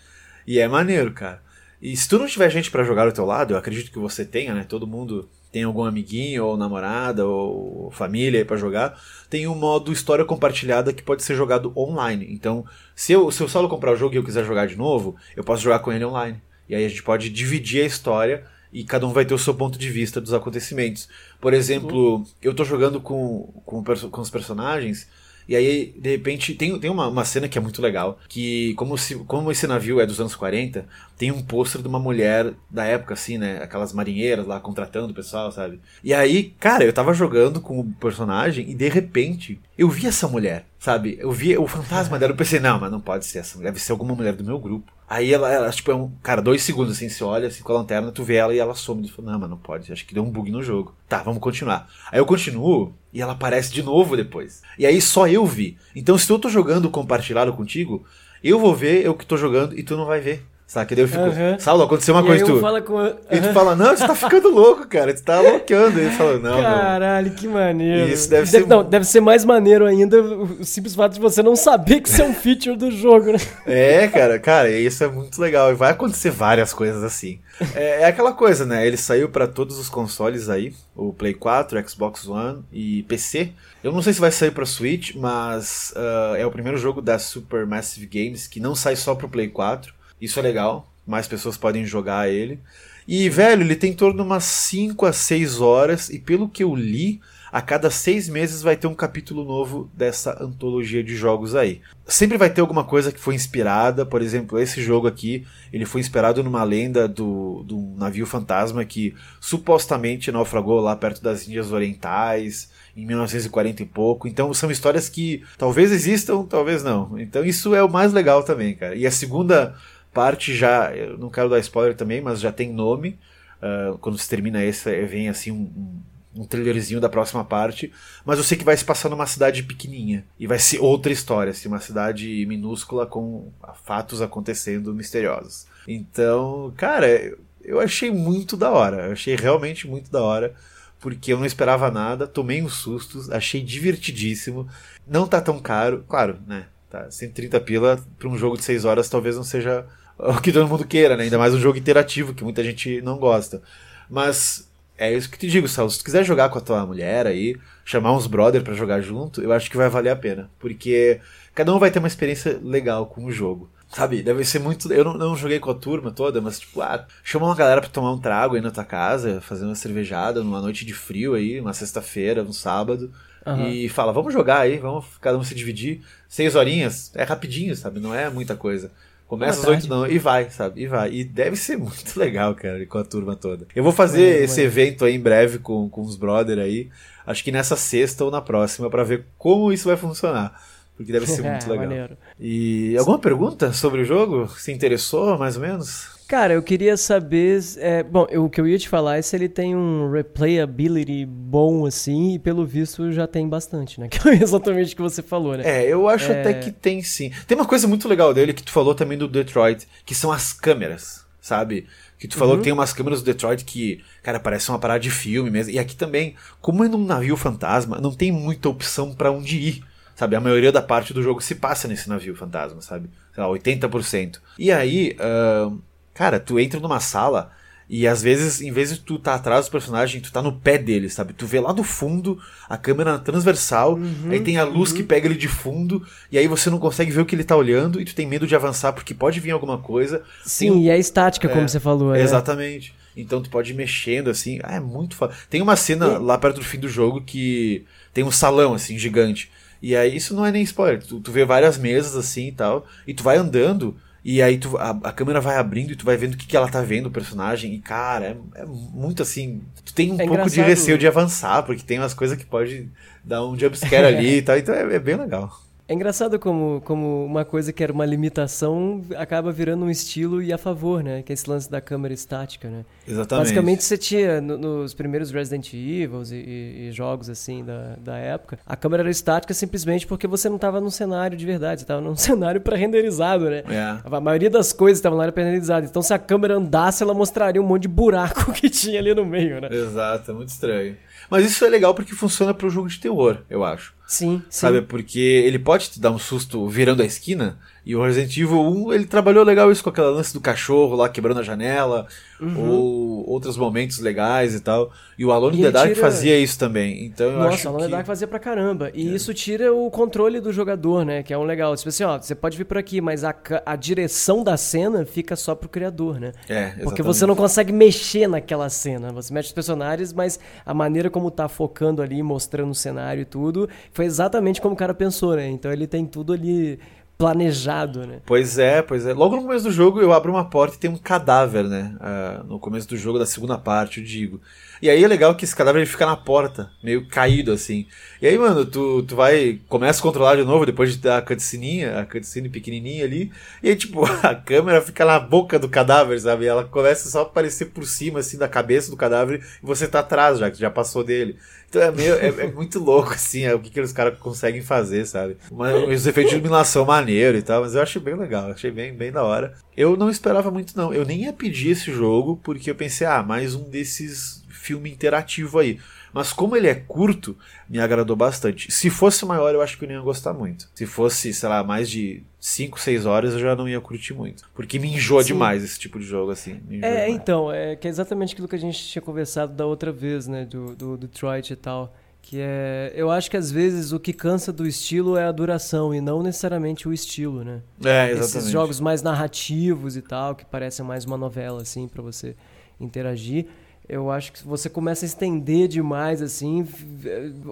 E é maneiro, cara. E se tu não tiver gente para jogar ao teu lado, eu acredito que você tenha, né? Todo mundo tem algum amiguinho ou namorada ou família para jogar, tem um modo história compartilhada que pode ser jogado online. Então, se eu, se eu solo comprar o jogo e eu quiser jogar de novo, eu posso jogar com ele online. E aí a gente pode dividir a história e cada um vai ter o seu ponto de vista dos acontecimentos. Por exemplo, eu tô jogando com, com, com os personagens e aí, de repente, tem, tem uma, uma cena que é muito legal, que como, se, como esse navio é dos anos 40, tem um pôster de uma mulher da época, assim, né? Aquelas marinheiras lá contratando o pessoal, sabe? E aí, cara, eu tava jogando com o personagem e de repente eu vi essa mulher, sabe? Eu vi o fantasma dela, eu pensei, não, mas não pode ser essa mulher, deve ser alguma mulher do meu grupo. Aí ela, ela, tipo, é um. Cara, dois segundos assim, se olha assim com a lanterna, tu vê ela e ela some. Eu falo, não, mas não pode, acho que deu um bug no jogo. Tá, vamos continuar. Aí eu continuo e ela aparece de novo depois. E aí só eu vi. Então se eu tô jogando compartilhado contigo, eu vou ver eu que tô jogando e tu não vai ver. Saca? Daí eu fico, uhum. Saulo, aconteceu uma e coisa tu. Com... Uhum. E tu fala, não, você tá ficando louco, cara. Tu tá loucando. E ele fala, não. Caralho, não. que maneiro. Isso deve, deve ser. Não, deve ser mais maneiro ainda o simples fato de você não saber que isso é um feature do jogo, né? É, cara, cara, isso é muito legal. E vai acontecer várias coisas assim. É, é aquela coisa, né? Ele saiu para todos os consoles aí, o Play 4, Xbox One e PC. Eu não sei se vai sair para Switch, mas uh, é o primeiro jogo da Supermassive Games que não sai só pro Play 4. Isso é legal, mais pessoas podem jogar ele. E, velho, ele tem em torno de umas 5 a 6 horas, e pelo que eu li, a cada seis meses vai ter um capítulo novo dessa antologia de jogos aí. Sempre vai ter alguma coisa que foi inspirada, por exemplo, esse jogo aqui, ele foi inspirado numa lenda do, do navio fantasma que supostamente naufragou lá perto das Índias Orientais em 1940 e pouco. Então são histórias que talvez existam, talvez não. Então isso é o mais legal também, cara. E a segunda parte já, eu não quero dar spoiler também, mas já tem nome. Uh, quando se termina esse, vem assim um, um, trailerzinho da próxima parte. Mas eu sei que vai se passar numa cidade pequenininha. E vai ser outra história, assim, uma cidade minúscula com fatos acontecendo misteriosos. Então, cara, eu achei muito da hora. Eu achei realmente muito da hora. Porque eu não esperava nada, tomei uns sustos, achei divertidíssimo. Não tá tão caro, claro, né? Tá, 130 pila para um jogo de 6 horas talvez não seja o que todo mundo queira, né? Ainda mais um jogo interativo que muita gente não gosta. Mas é isso que te digo, Sal. Se tu quiser jogar com a tua mulher aí, chamar uns brother para jogar junto, eu acho que vai valer a pena. Porque cada um vai ter uma experiência legal com o jogo. Sabe, deve ser muito. Eu não, não joguei com a turma toda, mas tipo, ah, chama uma galera pra tomar um trago aí na tua casa, fazer uma cervejada numa noite de frio aí, uma sexta-feira, um sábado. Uhum. E fala, vamos jogar aí, vamos cada um se dividir. Seis horinhas, é rapidinho, sabe? Não é muita coisa. Começa às oito não, e vai, sabe? E vai. E deve ser muito legal, cara, com a turma toda. Eu vou fazer esse evento aí em breve com, com os brother aí. Acho que nessa sexta ou na próxima, para ver como isso vai funcionar. Porque deve ser muito legal. Maneiro. E alguma pergunta sobre o jogo? Se interessou, mais ou menos? Cara, eu queria saber. É, bom, eu, o que eu ia te falar é se ele tem um replayability bom assim, e pelo visto já tem bastante, né? Que é exatamente o que você falou, né? É, eu acho é... até que tem sim. Tem uma coisa muito legal dele que tu falou também do Detroit, que são as câmeras, sabe? Que tu falou uhum. que tem umas câmeras do Detroit que, cara, parece uma parada de filme mesmo. E aqui também, como é num navio fantasma, não tem muita opção para onde ir. Sabe, a maioria da parte do jogo se passa nesse navio fantasma, sabe? Sei lá, 80%. E aí, uh, Cara, tu entra numa sala e às vezes, em vez de tu tá atrás do personagem, tu tá no pé dele, sabe? Tu vê lá do fundo a câmera transversal, uhum, aí tem a luz uhum. que pega ele de fundo, e aí você não consegue ver o que ele tá olhando e tu tem medo de avançar porque pode vir alguma coisa. Sim, e é estática, é, como você falou. É. Exatamente. Então tu pode ir mexendo assim. Ah, é muito foda. Tem uma cena lá perto do fim do jogo que tem um salão assim gigante. E aí isso não é nem spoiler. Tu, tu vê várias mesas assim e tal, e tu vai andando e aí tu, a, a, câmera vai abrindo e tu vai vendo o que, que ela tá vendo, o personagem. E, cara, é, é muito assim. Tu tem um é pouco de receio de avançar, porque tem umas coisas que pode dar um jumpscare ali e tal. Então é, é bem legal. É engraçado como, como uma coisa que era uma limitação acaba virando um estilo e a favor, né? Que é esse lance da câmera estática, né? Exatamente. Basicamente você tinha no, nos primeiros Resident Evil e, e, e, jogos assim da, da época, a câmera era estática simplesmente porque você não estava num cenário de verdade, você estava num cenário pré-renderizado, né? É. A maioria das coisas estavam lá pré-renderizadas. Então se a câmera andasse, ela mostraria um monte de buraco que tinha ali no meio, né? Exato, é muito estranho. Mas isso é legal porque funciona para o jogo de terror, eu acho. Sim, Sabe, sim. porque ele pode te dar um susto virando a esquina, e o Resident Evil 1, ele trabalhou legal isso com aquela lance do cachorro lá quebrando a janela, uhum. ou outros momentos legais e tal. E o Alone in the Dark tira... fazia isso também. Então eu Nossa, acho o Alone in que... the Dark fazia pra caramba. E é. isso tira o controle do jogador, né? Que é um legal. Tipo assim, ó, você pode vir por aqui, mas a, a direção da cena fica só pro criador, né? É, exatamente. Porque você não consegue mexer naquela cena. Você mexe os personagens, mas a maneira como tá focando ali, mostrando o cenário e tudo, foi exatamente como o cara pensou, né? Então ele tem tudo ali planejado, né? Pois é, pois é. Logo no começo do jogo eu abro uma porta e tem um cadáver, né? Uh, no começo do jogo da segunda parte, eu digo. E aí é legal que esse cadáver ele fica na porta, meio caído assim. E aí, mano, tu, tu vai. Começa a controlar de novo depois de dar a cutscene, a cutscene pequenininha ali. E aí, tipo, a câmera fica na boca do cadáver, sabe? Ela começa só a aparecer por cima, assim, da cabeça do cadáver e você tá atrás já, que já passou dele. Então é, meio, é, é muito louco, assim, é, o que, que os caras conseguem fazer, sabe? Mas, os efeitos de iluminação maneiro e tal, mas eu achei bem legal, achei bem, bem da hora. Eu não esperava muito, não. Eu nem ia pedir esse jogo, porque eu pensei, ah, mais um desses filme interativo aí. Mas como ele é curto, me agradou bastante. Se fosse maior, eu acho que eu não ia gostar muito. Se fosse, sei lá, mais de 5, 6 horas, eu já não ia curtir muito. Porque me enjoa Sim. demais esse tipo de jogo, assim. É, demais. então, é que é exatamente aquilo que a gente tinha conversado da outra vez, né? Do, do Detroit e tal. Que é. Eu acho que às vezes o que cansa do estilo é a duração e não necessariamente o estilo, né? É, exatamente. Esses jogos mais narrativos e tal, que parecem mais uma novela, assim, para você interagir eu acho que você começa a estender demais, assim,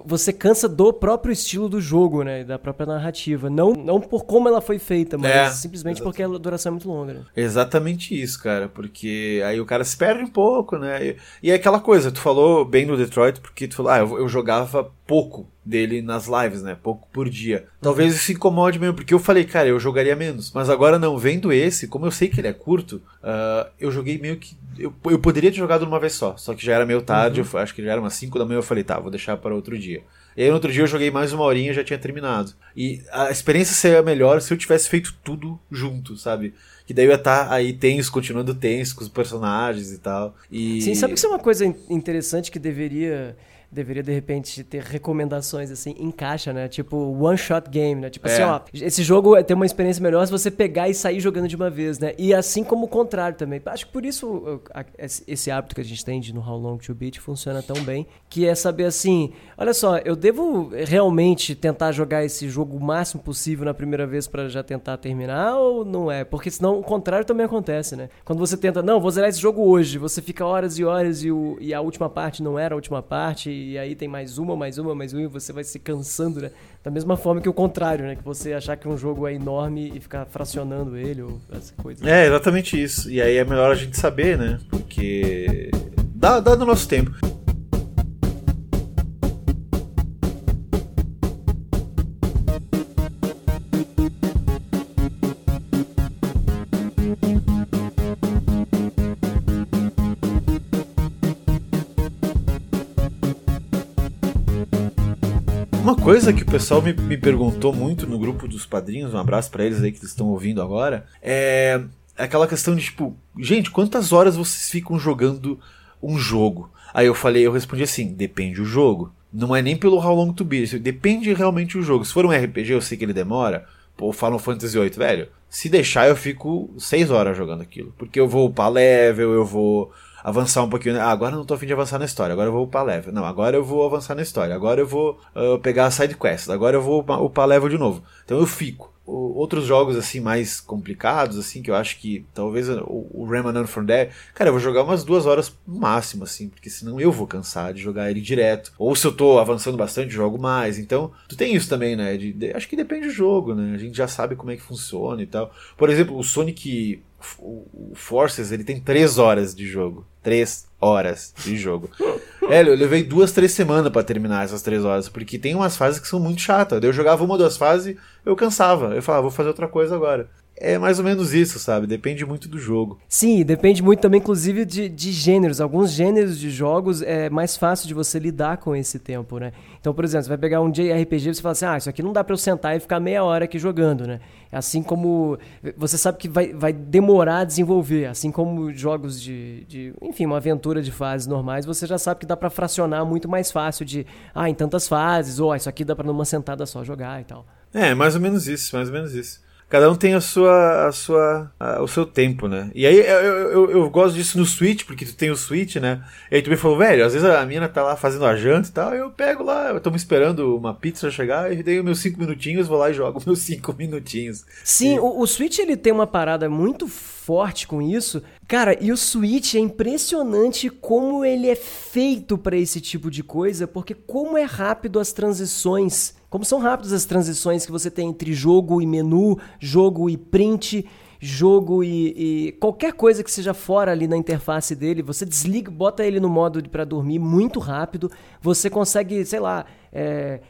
você cansa do próprio estilo do jogo, né, da própria narrativa. Não, não por como ela foi feita, mas é, simplesmente exatamente. porque a duração é muito longa. Né? Exatamente isso, cara, porque aí o cara se perde um pouco, né, e, e é aquela coisa, tu falou bem do Detroit, porque tu falou, ah, eu, eu jogava pouco dele nas lives, né? Pouco por dia. Talvez isso incomode mesmo, porque eu falei, cara, eu jogaria menos. Mas agora não, vendo esse, como eu sei que ele é curto, uh, eu joguei meio que. Eu, eu poderia ter jogado uma vez só, só que já era meio tarde, uhum. eu, acho que já era umas 5 da manhã, eu falei, tá, vou deixar para outro dia. E aí no outro dia eu joguei mais uma horinha e já tinha terminado. E a experiência seria melhor se eu tivesse feito tudo junto, sabe? Que daí eu ia estar tá aí tenso, continuando tenso com os personagens e tal. E... Sim, sabe que isso é uma coisa interessante que deveria deveria de repente ter recomendações assim em caixa, né? Tipo one shot game, né? Tipo assim, é. assim, ó, esse jogo tem uma experiência melhor se você pegar e sair jogando de uma vez, né? E assim como o contrário também. Acho que por isso esse hábito que a gente tem de no How Long to Beat funciona tão bem, que é saber assim, olha só, eu devo realmente tentar jogar esse jogo o máximo possível na primeira vez para já tentar terminar ou não é? Porque senão o contrário também acontece, né? Quando você tenta, não, vou zerar esse jogo hoje, você fica horas e horas e, o, e a última parte não era a última parte e aí tem mais uma, mais uma, mais uma, e você vai se cansando, né? Da mesma forma que o contrário, né? Que você achar que um jogo é enorme e ficar fracionando ele ou essa coisa. É, exatamente isso. E aí é melhor a gente saber, né? Porque dá, dá no nosso tempo. Coisa que o pessoal me, me perguntou muito no grupo dos padrinhos, um abraço para eles aí que estão ouvindo agora, é aquela questão de tipo, gente, quantas horas vocês ficam jogando um jogo? Aí eu falei, eu respondi assim, depende do jogo. Não é nem pelo how long to be, depende realmente do jogo. Se for um RPG, eu sei que ele demora. Pô, Final Fantasy VIII, velho. Se deixar, eu fico 6 horas jogando aquilo. Porque eu vou upar level, eu vou avançar um pouquinho. Ah, agora não tô afim de avançar na história, agora eu vou upar level. Não, agora eu vou avançar na história, agora eu vou uh, pegar a side quest, agora eu vou upar level de novo. Então eu fico. O, outros jogos assim mais complicados, assim, que eu acho que talvez o, o Remnant from Dead, cara, eu vou jogar umas duas horas no máximo, assim, porque senão eu vou cansar de jogar ele direto. Ou se eu tô avançando bastante, jogo mais. Então, tu tem isso também, né? De, de, acho que depende do jogo, né? A gente já sabe como é que funciona e tal. Por exemplo, o Sonic o Forces ele tem três horas de jogo. Três horas de jogo. é, eu levei duas, três semanas para terminar essas três horas, porque tem umas fases que são muito chatas. Eu jogava uma ou duas fases, eu cansava. Eu falava, vou fazer outra coisa agora. É mais ou menos isso, sabe? Depende muito do jogo. Sim, depende muito também, inclusive, de, de gêneros. Alguns gêneros de jogos é mais fácil de você lidar com esse tempo, né? Então, por exemplo, você vai pegar um JRPG e você fala assim: ah, isso aqui não dá para eu sentar e ficar meia hora aqui jogando, né? Assim como você sabe que vai, vai demorar a desenvolver, assim como jogos de, de, enfim, uma aventura de fases normais, você já sabe que dá para fracionar muito mais fácil de, ah, em tantas fases, ou ah, isso aqui dá para numa sentada só jogar e tal. É, mais ou menos isso, mais ou menos isso. Cada um tem a sua, a sua, a, o seu tempo, né? E aí eu, eu, eu, gosto disso no Switch, porque tu tem o Switch, né? E aí tu me falou, velho, às vezes a mina tá lá fazendo a janta e tal, eu pego lá, eu tô me esperando uma pizza chegar e dei meus cinco minutinhos, vou lá e jogo meus cinco minutinhos. Sim, e... o, o Switch ele tem uma parada muito forte com isso. Cara, e o Switch é impressionante como ele é feito para esse tipo de coisa, porque como é rápido as transições como são rápidas as transições que você tem entre jogo e menu, jogo e print, jogo e, e, qualquer coisa que seja fora ali na interface dele, você desliga, bota ele no modo para dormir muito rápido, você consegue, sei lá, é,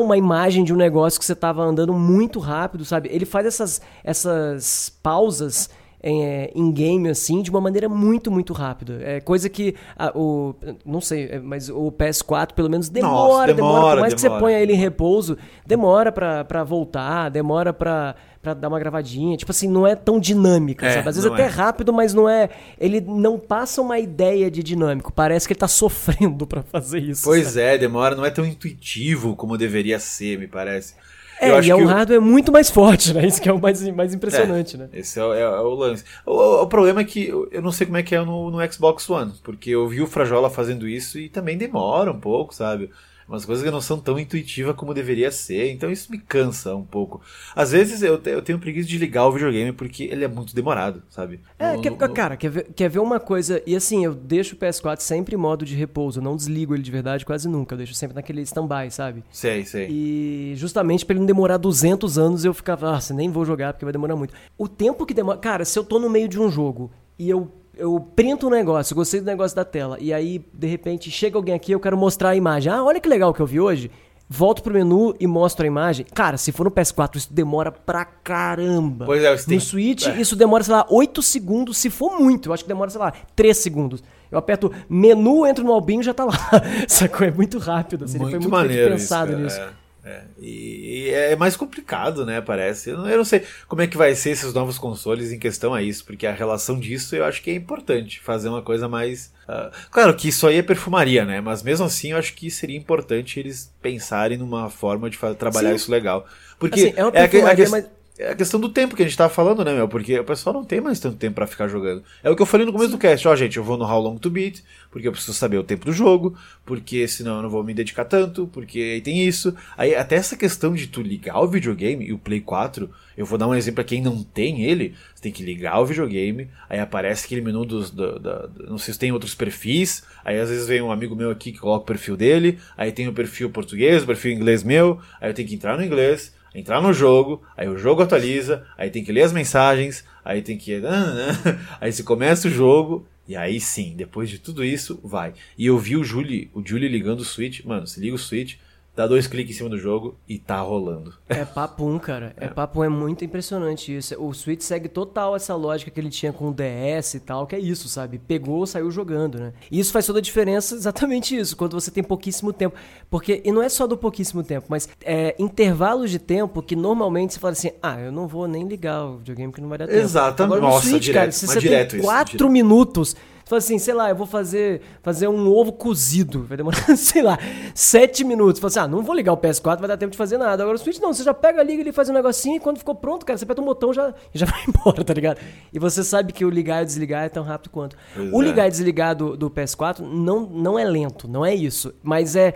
uma imagem de um negócio que você estava andando muito rápido, sabe? Ele faz essas, essas pausas em, é, em game assim de uma maneira muito, muito rápida. É coisa que a, o. Não sei, é, mas o PS4 pelo menos demora, Nossa, demora. demora, Por mais que você demora. ponha ele em repouso, demora pra, pra voltar, demora pra, pra dar uma gravadinha. Tipo assim, não é tão dinâmica, É, sabe? Às vezes até é. rápido, mas não é. Ele não passa uma ideia de dinâmico. Parece que ele tá sofrendo pra fazer isso. Pois sabe? é, demora, não é tão intuitivo como deveria ser, me parece. É, Eu acho e é que um o- hardware muito mais forte, né? Isso que é o mais, mais impressionante, né? Esse é, o- é- é o lance. O, o problema é que eu eu não sei como é que é no, no Xbox One, porque eu vi o Frajola fazendo isso e também demora um pouco, sabe? Umas coisas que não são tão intuitivas como deveria ser, então isso me cansa um pouco. Às vezes eu, te- eu tenho preguiça de ligar o videogame porque ele é muito demorado, sabe? É, No- quer- no- cara, quer ver, quer ver uma coisa? E assim, eu deixo o PS4 sempre em modo de repouso, eu não desligo ele de verdade quase nunca, eu deixo sempre naquele stand-by, sabe? Sei, sei. E justamente pra ele não demorar 200 anos, eu ficava, nossa, nem vou jogar porque vai demorar muito. O tempo que demora. Cara, se eu tô no meio de um jogo e eu. Eu printo um negócio, gostei do negócio da tela, e aí, de repente, chega alguém aqui eu quero mostrar a imagem. Ah, olha que legal que eu vi hoje. Volto pro menu e mostro a imagem. Cara, se for no PS4, isso demora pra caramba. Pois é, você tem- No Switch, é. isso demora, sei lá, 8 segundos, se for muito. Eu acho que demora, sei lá, 3 segundos. Eu aperto menu, entro no albinho já tá lá. Sacou? É muito rápido. Assim, ele foi muito muito maneiro pensado isso, nisso. É, é. E, e é mais complicado, né? Parece. Eu não, eu não sei como é que vai ser esses novos consoles em questão a isso, porque a relação disso eu acho que é importante fazer uma coisa mais. ah, claro que isso aí é perfumaria, né? Mas mesmo assim eu acho que seria importante eles pensarem numa forma de trabalhar Sim. isso legal. Porque Assim, é uma a que- a perfumaria, ques- mas- é a questão do tempo que a gente tava falando, né, meu? Porque o pessoal não tem mais tanto tempo pra ficar jogando. É o que eu falei no começo do cast. Ó, gente, eu vou no How Long to Beat, porque eu preciso saber o tempo do jogo, porque senão eu não vou me dedicar tanto, porque aí tem isso. Aí até essa questão de tu ligar o videogame e o Play 4, eu vou dar um exemplo pra quem não tem ele, você tem que ligar o videogame, aí aparece aquele menu dos. da- da- não sei se tem outros perfis, aí às vezes vem um amigo meu aqui que coloca o perfil dele, aí tem o perfil português, o perfil inglês meu, aí eu tenho que entrar no inglês entrar no jogo, aí o jogo atualiza, aí tem que ler as mensagens, aí tem que. Aí você começa o jogo, e aí sim, depois de tudo isso, vai. E eu vi o Julie, o Julie ligando o Switch, mano, se liga o Switch, dá dois cliques em cima do jogo e tá rolando. É papum, cara. É papum, é muito impressionante isso. O Switch segue total essa lógica que ele tinha com o DS e tal, que é isso, sabe? Pegou, saiu jogando, né? E isso faz toda a diferença, exatamente isso, quando você tem pouquíssimo tempo. Porque, e não é só do pouquíssimo tempo, mas é, intervalos de tempo que normalmente você fala assim, ah, eu não vou nem ligar o videogame que não vai dar tempo. Exatamente. Agora, no Nossa, Switch, direto, cara, se você direto tem isso, quatro direto. minutos, fala assim, sei lá, eu vou fazer, fazer um ovo cozido. Vai demorar, sei lá, sete minutos. Fala assim, ah, não vou ligar o PS4, vai dar tempo de fazer nada. Agora o Switch não, você já pega, liga, ele faz um negocinho e quando ficou pronto, cara, você aperta um botão já, e já vai embora, tá ligado? E você sabe que o ligar e desligar é tão rápido quanto. Pois o é. ligar e desligar do, do PS4 não, não é lento, não é isso. Mas é,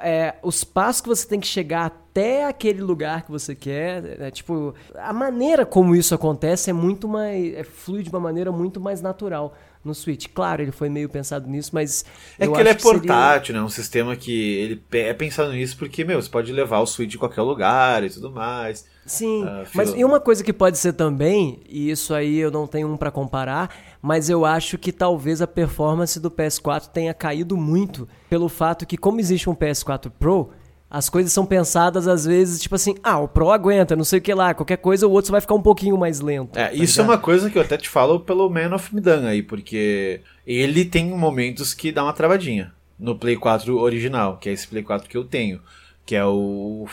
é os passos que você tem que chegar até aquele lugar que você quer, é, tipo, a maneira como isso acontece é muito mais, é, flui de uma maneira muito mais natural no Switch. Claro, ele foi meio pensado nisso, mas É que ele é acho seria- portátil, né? Um sistema que ele é pensado nisso porque, meu, você pode levar o Switch em qualquer lugar e tudo mais. Sim, Ah, mas e uma coisa que pode ser também, e isso aí eu não tenho um pra comparar, mas eu acho que talvez a performance do PS4 tenha caído muito pelo fato que como existe um PS4 Pro, as coisas são pensadas às vezes, tipo assim, ah, o Pro aguenta, não sei o que lá, qualquer coisa o outro vai ficar um pouquinho mais lento. É, tá isso é ligado? uma coisa que eu até te falo pelo Man of Medan aí, porque ele tem momentos que dá uma travadinha no Play 4 original, que é esse Play 4 que eu tenho. Que é o. O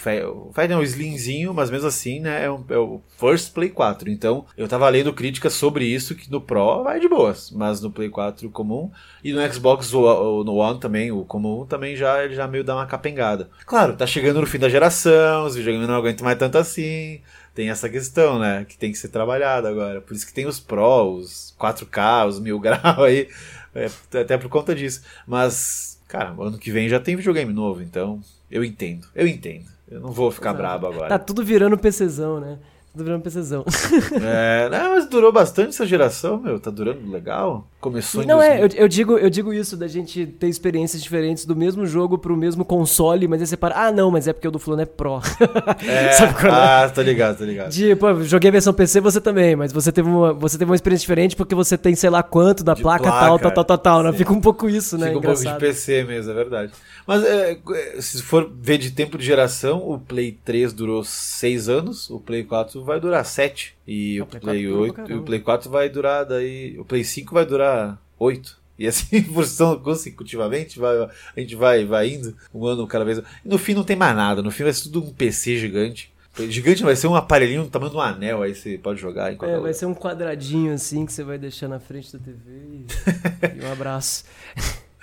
o Slimzinho, mas mesmo assim, né? É, um- é o First Play 4. Então, eu tava lendo críticas sobre isso, que no Pro vai de boas, mas no Play 4 comum. E no Xbox, o, no One também, o comum, também já, ele já meio dá uma capengada. Claro, tá chegando no fim da geração, os videogames não aguentam mais tanto assim. Tem essa questão, né? Que tem que ser trabalhada agora. Por isso que tem os Pro, os 4K, os 1000 graus aí. é, até por conta disso. Mas, cara, ano que vem já tem videogame novo, então eu entendo. Eu entendo. Eu não vou ficar brabo agora. Tá tudo virando PCzão, né? Tudo virando PCzão. É, não, mas durou bastante essa geração, meu. Tá durando legal. Começou em Não é, 2000. eu, eu digo, eu digo isso da gente ter experiências diferentes do mesmo jogo pro mesmo console, mas aí você para, ah não, mas é porque o do fulano é Pro. É, Sabe é? ah, tô ligado, tô ligado. De, pô, joguei a versão PC, você também, mas você teve uma, você teve uma experiência diferente porque você tem sei lá quanto da placa, placa, tal, tal, tal, tal, tal, né? Fica um pouco isso, né? Fica um pouco de Engraçado. PC mesmo, é verdade. Mas é, é, se for ver de tempo de geração, o Play 3 durou 6 anos, o Play 4 4 vai durar 7. E Ah, o Play Play 4 8, pra e o. Play 4 vai durar daí. O Play 5 vai durar 8. E assim, consecutivamente, vai, a gente vai, vai indo um ano cada vez. E no fim não tem mais nada. No fim vai ser tudo um PC gigante. Gigante vai ser um aparelhinho do tamanho de um anel, aí você pode jogar em qualquer É, lugar. vai ser um quadradinho assim que você vai deixar na frente da TV e, e um abraço.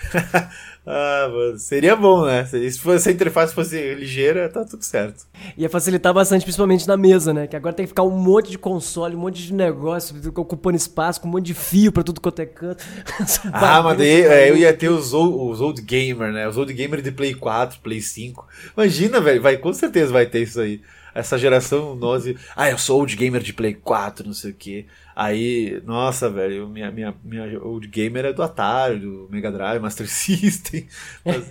ah, mano, seria bom, né? Se se fosse- se a interface fosse ligeira, tá tudo certo. Ia facilitar bastante, principalmente na mesa, né? Que agora tem que ficar um monte de console, um monte de negócio ocupando espaço, com um monte de fio pra tudo quanto é canto. Ah, mas daí bagunça é, eu ia ter os old, os old gamer, né? Os old gamer de Play 4, Play 5. Imagina, velho, vai, com certeza vai ter isso aí. Essa geração, nós. Ah, eu sou old gamer de Play 4, não sei o quê. Aí, nossa, velho, minha, minha, minha old gamer é do Atari, do Mega Drive, Master System.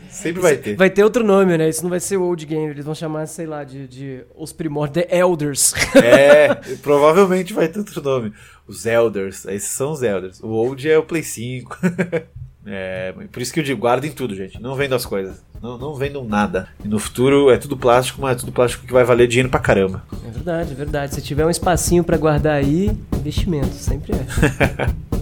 Sempre vai ter. Vai ter outro nome, né? Isso não vai ser Old Game, eles vão chamar, sei lá, de, de Os Primórdios, The Elders. É, provavelmente vai ter outro nome. Os Elders, esses são os Elders. O Old é o Play 5. É, por isso que eu digo, guardem tudo, gente. Não vendam as coisas. Não, não vendam nada. E no futuro é tudo plástico, mas é tudo plástico que vai valer dinheiro pra caramba. É verdade, é verdade. Se tiver um espacinho pra guardar aí, investimento, sempre é.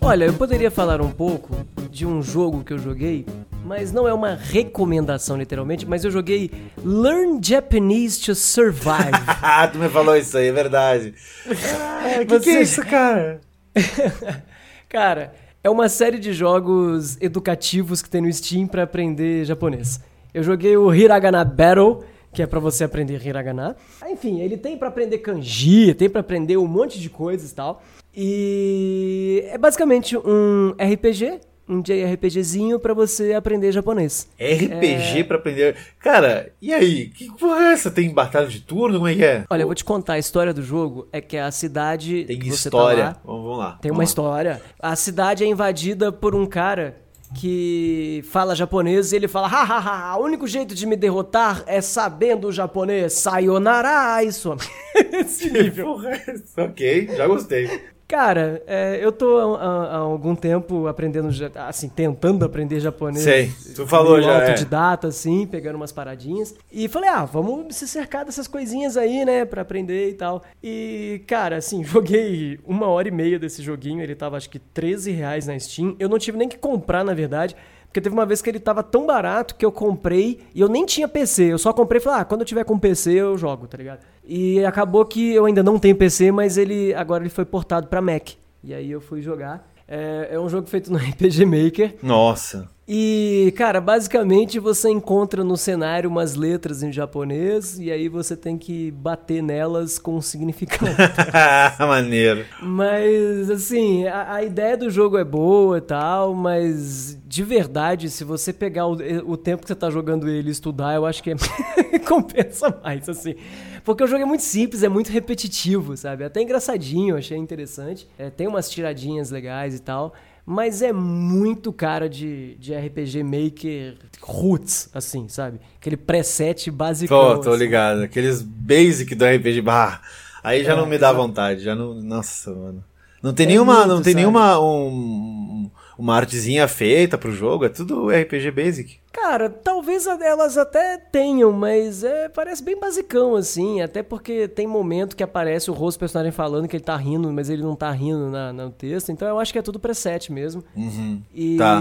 Olha, eu poderia falar um pouco de um jogo que eu joguei, mas não é uma recomendação literalmente, mas eu joguei Learn Japanese to Survive. Ah, tu me falou isso aí, é verdade. Ah, que, que Você- é isso, cara? Cara, é uma série de jogos educativos que tem no Steam pra aprender japonês. Eu joguei o Hiragana Battle, que é pra você aprender hiragana. Ah, Enfim, ele tem pra aprender kanji, tem pra aprender um monte de coisas e tal. E é basicamente um RPG, um JRPGzinho pra você aprender japonês. RPG pra aprender. Cara, e aí? Que porra é essa? Tem batalha de turno? Como é que é? Olha, eu vou te contar, a história do jogo é que a cidade Tem tá história. lá, vamos, lá. Tem uma vamos lá. história. A cidade é invadida por um cara que fala japonês e ele fala: hahaha, o único jeito de me derrotar é sabendo o japonês. Sayonara, isso. Esse Que nível. porra é essa? Ok, já gostei. Cara, é, eu tô há, há- há algum tempo aprendendo, assim, tentando aprender japonês. Sei, tu falou já, é. autodidata, assim, pegando umas paradinhas. E falei, ah, vamos se cercar dessas coisinhas aí, né, pra aprender e tal. E, cara, assim, joguei uma hora e meia desse joguinho, ele tava acho que 13 reais na Steam. Eu não tive nem que comprar, na verdade. Porque teve uma vez que ele tava tão barato que eu comprei e eu nem tinha PC. Eu só comprei e falei, ah, quando eu tiver com PC eu jogo, tá ligado? E acabou que eu ainda não tenho PC, mas ele agora ele foi portado pra Mac. E aí eu fui jogar. É, é um jogo feito no RPG Maker. Nossa. E, cara, basicamente você encontra no cenário umas letras em japonês e aí você tem que bater nelas com significado. Maneiro. Mas, assim, a, a ideia do jogo é boa e tal, mas de verdade, se você pegar o, o tempo que você tá jogando ele e estudar, eu acho que é compensa mais, assim. Porque o jogo é muito simples, é muito repetitivo, sabe? Até engraçadinho, achei interessante. É, tem umas tiradinhas legais e tal. Mas é muito cara de, de RPG Maker roots, assim, sabe? Aquele preset básico. Pô, tô ligado. Aqueles basic do RPG. Bah, aí já É, não me dá vontade. Já não. Nossa, mano. Não tem É nenhuma. muito, não tem sabe? nenhuma. Um, uma artezinha feita pro jogo. É tudo RPG basic. Cara, talvez elas até tenham, mas é, parece bem basicão, assim. Até porque tem momento que aparece o rosto do personagem falando que ele tá rindo, mas ele não tá rindo na, no texto. Então eu acho que é tudo preset mesmo. Uhum. E. Tá.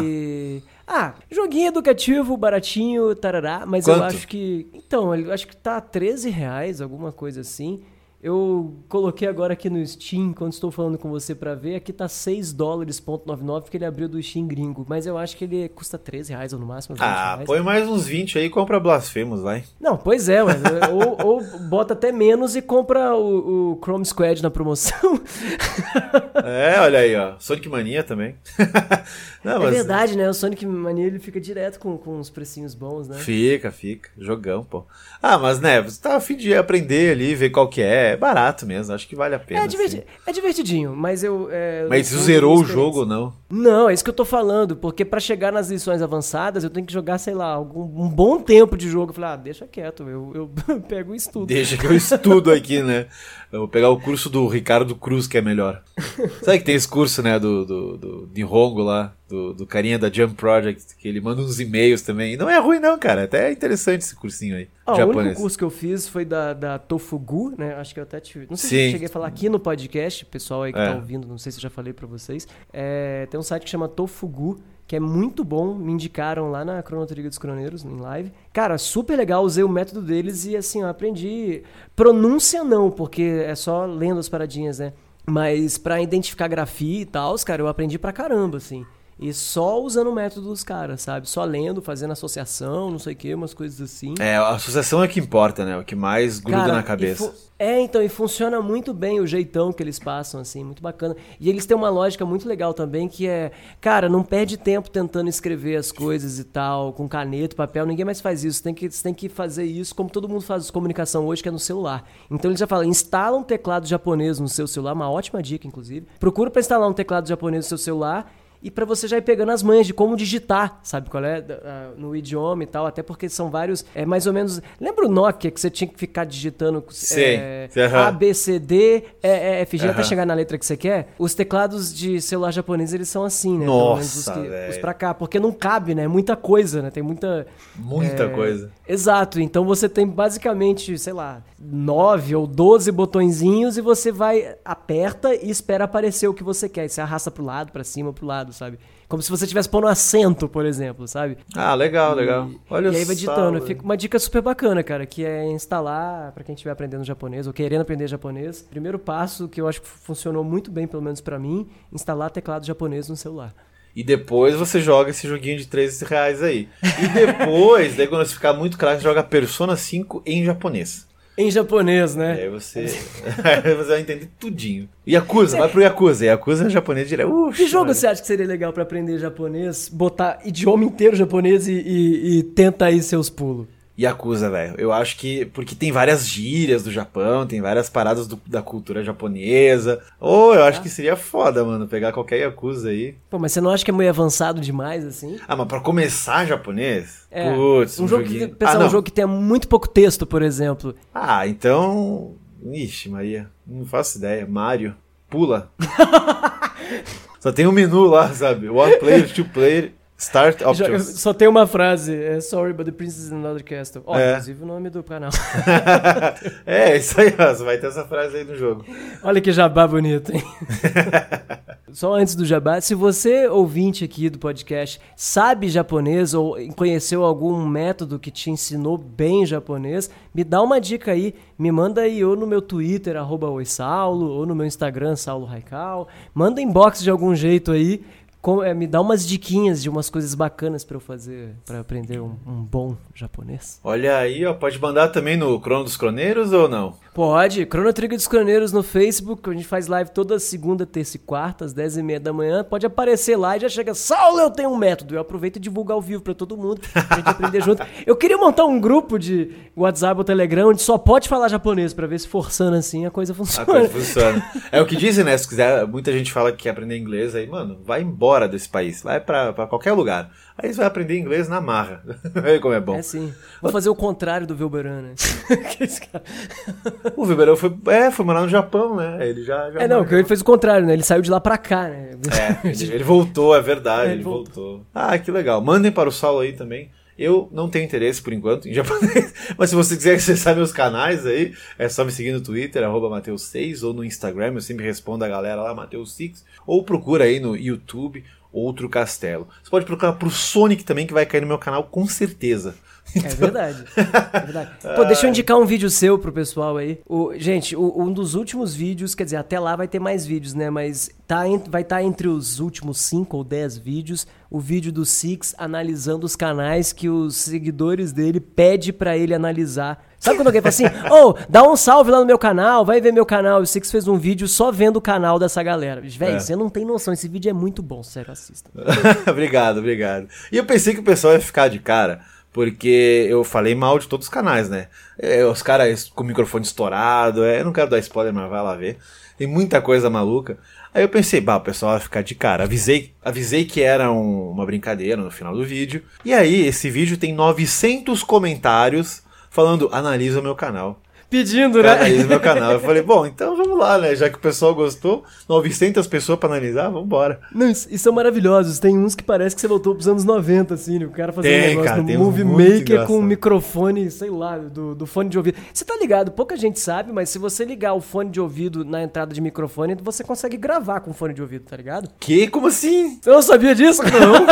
Ah, joguinho educativo, baratinho, tarará, mas eu Quanto? acho que. Então, eu acho que tá 13 reais, alguma coisa assim. Eu coloquei agora aqui no Steam, quando estou falando com você pra ver, aqui tá 6 dólares, ponto 99, porque ele abriu do Steam gringo. Mas eu acho que ele custa 13 reais ou no máximo 20 Ah, reais. põe mais uns 20 aí e compra Blasphemous, vai. Não, pois é, mas, ou, ou bota até menos e compra o, o Chrome Squad na promoção. É, olha aí, ó. Sonic Mania também. não, É verdade, né? O Sonic Mania ele fica direto com, com uns precinhos bons, né? Fica, fica. Jogão, pô. Ah, mas né, você tá a fim de aprender ali, ver qual que é. É barato mesmo, acho que vale a pena. É, diverti- sim. é divertidinho, mas eu. é, Mas zerou o jogo ou não? Não, é isso que eu tô falando, porque pra chegar nas lições avançadas eu tenho que jogar, sei lá, algum, um bom tempo de jogo. Eu falei, ah, deixa quieto, eu, eu pego o estudo. Deixa que eu estudo aqui, né? Eu vou pegar o curso do Ricardo Cruz, que é melhor. Sabe que tem esse curso, né, do, do, do Nihongo lá, do, do carinha da Jump Project, que ele manda uns e-mails também. E não é ruim não, cara, até é interessante esse cursinho aí, Ah, o único curso que eu fiz foi da, da Tofugu, né? Acho que eu até tive. Não sei se Sim. eu cheguei a falar aqui no podcast, pessoal aí que É. tá ouvindo, não sei se eu já falei pra vocês. É, tem um site que chama Tofugu, que é muito bom. Me indicaram lá na Chrono Trigger dos Croneiros, em live. Cara, super legal, usei o método deles e assim, eu aprendi. Pronúncia não, porque é só lendo as paradinhas, né? Mas pra identificar grafia e tal, cara, eu aprendi pra caramba, assim. E só usando o método dos caras, sabe? Só lendo, fazendo associação, não sei o que, umas coisas assim. É, a associação é que importa, né? O que mais gruda Cara, na cabeça. É, então, e funciona muito bem o jeitão que eles passam, assim, muito bacana. E eles têm uma lógica muito legal também, que é, cara, não perde tempo tentando escrever as coisas e tal, com caneta, papel, ninguém mais faz isso. Tem que, você tem que fazer isso como todo mundo faz comunicação hoje, que é no celular. Então eles já falam, instala um teclado japonês no seu celular, uma ótima dica, inclusive. Procura pra instalar um teclado japonês no seu celular e pra você já ir pegando as manhas de como digitar, sabe qual é? No idioma e tal, até porque são vários, é mais ou menos... Lembra o Nokia que você tinha que ficar digitando Sei. é, Aham. A, B, C, D, é, é, F, G, até Aham. chegar na letra que você quer? Os teclados de celular japonês, eles são assim, né? Pelo Nossa, menos os, que- os pra cá, porque não cabe, né? Muita coisa, né? Tem muita... Muita é, coisa. Exato, então você tem basicamente, sei lá, nove ou doze botõezinhos e você vai, aperta e espera aparecer o que você quer. E você arrasta pro lado, pra cima, pro lado, sabe? Como se você estivesse pondo um acento, por exemplo, sabe? Ah, legal, legal. Olha e aí vai ditando. Fica uma dica super bacana, cara, que é instalar, pra quem estiver aprendendo japonês ou querendo aprender japonês. Primeiro passo que eu acho que funcionou muito bem, pelo menos pra mim, instalar teclado japonês no celular. E depois você joga esse joguinho de 13 reais aí. E depois, daí quando você ficar muito craque, você joga Persona 5 em japonês. Em japonês, né? aí você, você vai entender tudinho. Yakuza, vai pro Yakuza. Yakuza é japonês direto. Ux, Que jogo velho. você acha que seria legal pra aprender japonês? Botar idioma inteiro japonês e, e, e tenta aí seus pulos. Yakuza, velho. Eu acho que. Porque tem várias gírias do Japão, tem várias paradas do- da cultura japonesa. Ou eu acho que seria foda, mano, pegar qualquer Yakuza aí. Pô, mas você não acha que é meio avançado demais, assim? Ah, mas pra começar japonês? É, Putz, um, jogo que, pensar ah, um jogo que tenha muito pouco texto, por exemplo. Ah, então. Ixi, Maria. Não faço ideia. Mario. Pula. Só tem um menu lá, sabe? One player, two player, start options. só tem uma frase, é Sorry, but the princess is another castle. Ó, É. inclusive o nome do canal. é, isso aí, ó. Vai ter essa frase aí no jogo. Olha que jabá bonito, hein? Só antes do jabá, se você, ouvinte aqui do podcast, sabe japonês ou conheceu algum método que te ensinou bem japonês, me dá uma dica aí. Me manda aí ou no meu Twitter, arroba oisaulo, ou no meu Instagram, Saulo Raical. Manda inbox de algum jeito aí. É, me dá umas diquinhas de umas coisas bacanas pra eu fazer, pra aprender um, um bom japonês. Olha aí, ó. Pode mandar também no Crono dos Croneiros ou não? Pode. Chrono Trigger dos Croneiros no Facebook. A gente faz live toda segunda, terça e quarta, às 10 e meia da manhã. Pode aparecer lá e já chega. Saulo, eu tenho um método. Eu aproveito e divulgo ao vivo pra todo mundo. Pra gente aprender junto. Eu queria montar um grupo de WhatsApp ou Telegram onde só pode falar japonês pra ver se forçando assim a coisa A funciona. coisa funciona. É o que dizem, né? Se quiser, muita gente fala que quer aprender inglês aí, mano, vai embora desse país. Vai pra qualquer lugar. Aí você vai aprender inglês na marra. Olha como é bom. É sim. Vou fazer o contrário do Vilberan, né? O Ribeirão foi, é, foi morar no Japão, né? Ele já. já é, não, que ele fez o contrário, né? Ele saiu de lá pra cá, né? É, ele, ele voltou, é verdade, É, ele ele voltou. Ah, que legal. Mandem para o Saulo aí também. Eu não tenho interesse por enquanto em japonês, mas se você quiser acessar meus canais aí, é só me seguir no Twitter, arroba Mateus6, ou no Instagram, eu sempre respondo a galera lá, Mateus6, ou procura aí no YouTube Outro Castelo. Você pode procurar pro Sonic também, que vai cair no meu canal com certeza. É verdade. É verdade. Pô, deixa eu indicar um vídeo seu pro pessoal aí. O, gente, o- um dos últimos vídeos, quer dizer, até lá vai ter mais vídeos, né? Mas tá vai estar entre os últimos 5 ou 10 vídeos o vídeo do Six analisando os canais que os seguidores dele pede pra ele analisar. Sabe quando alguém fala assim, ô, dá um salve lá no meu canal, vai ver meu canal. O Six fez um vídeo só vendo o canal dessa galera. Véi, É. você não tem noção, esse vídeo é muito bom, sério, assista. obrigado, obrigado. E eu pensei que o pessoal ia ficar de cara, Porque eu falei mal de todos os canais, né? É, os caras com o microfone estourado, é, eu não quero dar spoiler, mas vai lá ver. Tem muita coisa maluca. Aí eu pensei, bah, o pessoal vai ficar de cara. Avisei, avisei que era um, uma brincadeira no final do vídeo. E aí, esse vídeo tem 900 comentários falando, analisa meu canal pedindo, né? Analisa meu canal. Eu falei, bom, então vamos lá, né? Já que o pessoal gostou, 900 pessoas pra analisar, vamos embora. Não, e são maravilhosos. Tem uns que parece que você voltou pros anos 90, assim, né? O cara fazendo tem, um negócio cara, no Movie Maker com um microfone, sei lá, do, do fone de ouvido. Você tá ligado? Pouca gente sabe, mas se você ligar o fone de ouvido na entrada de microfone, você consegue gravar com fone de ouvido, tá ligado? Que? Como assim? Você não sabia disso? Não.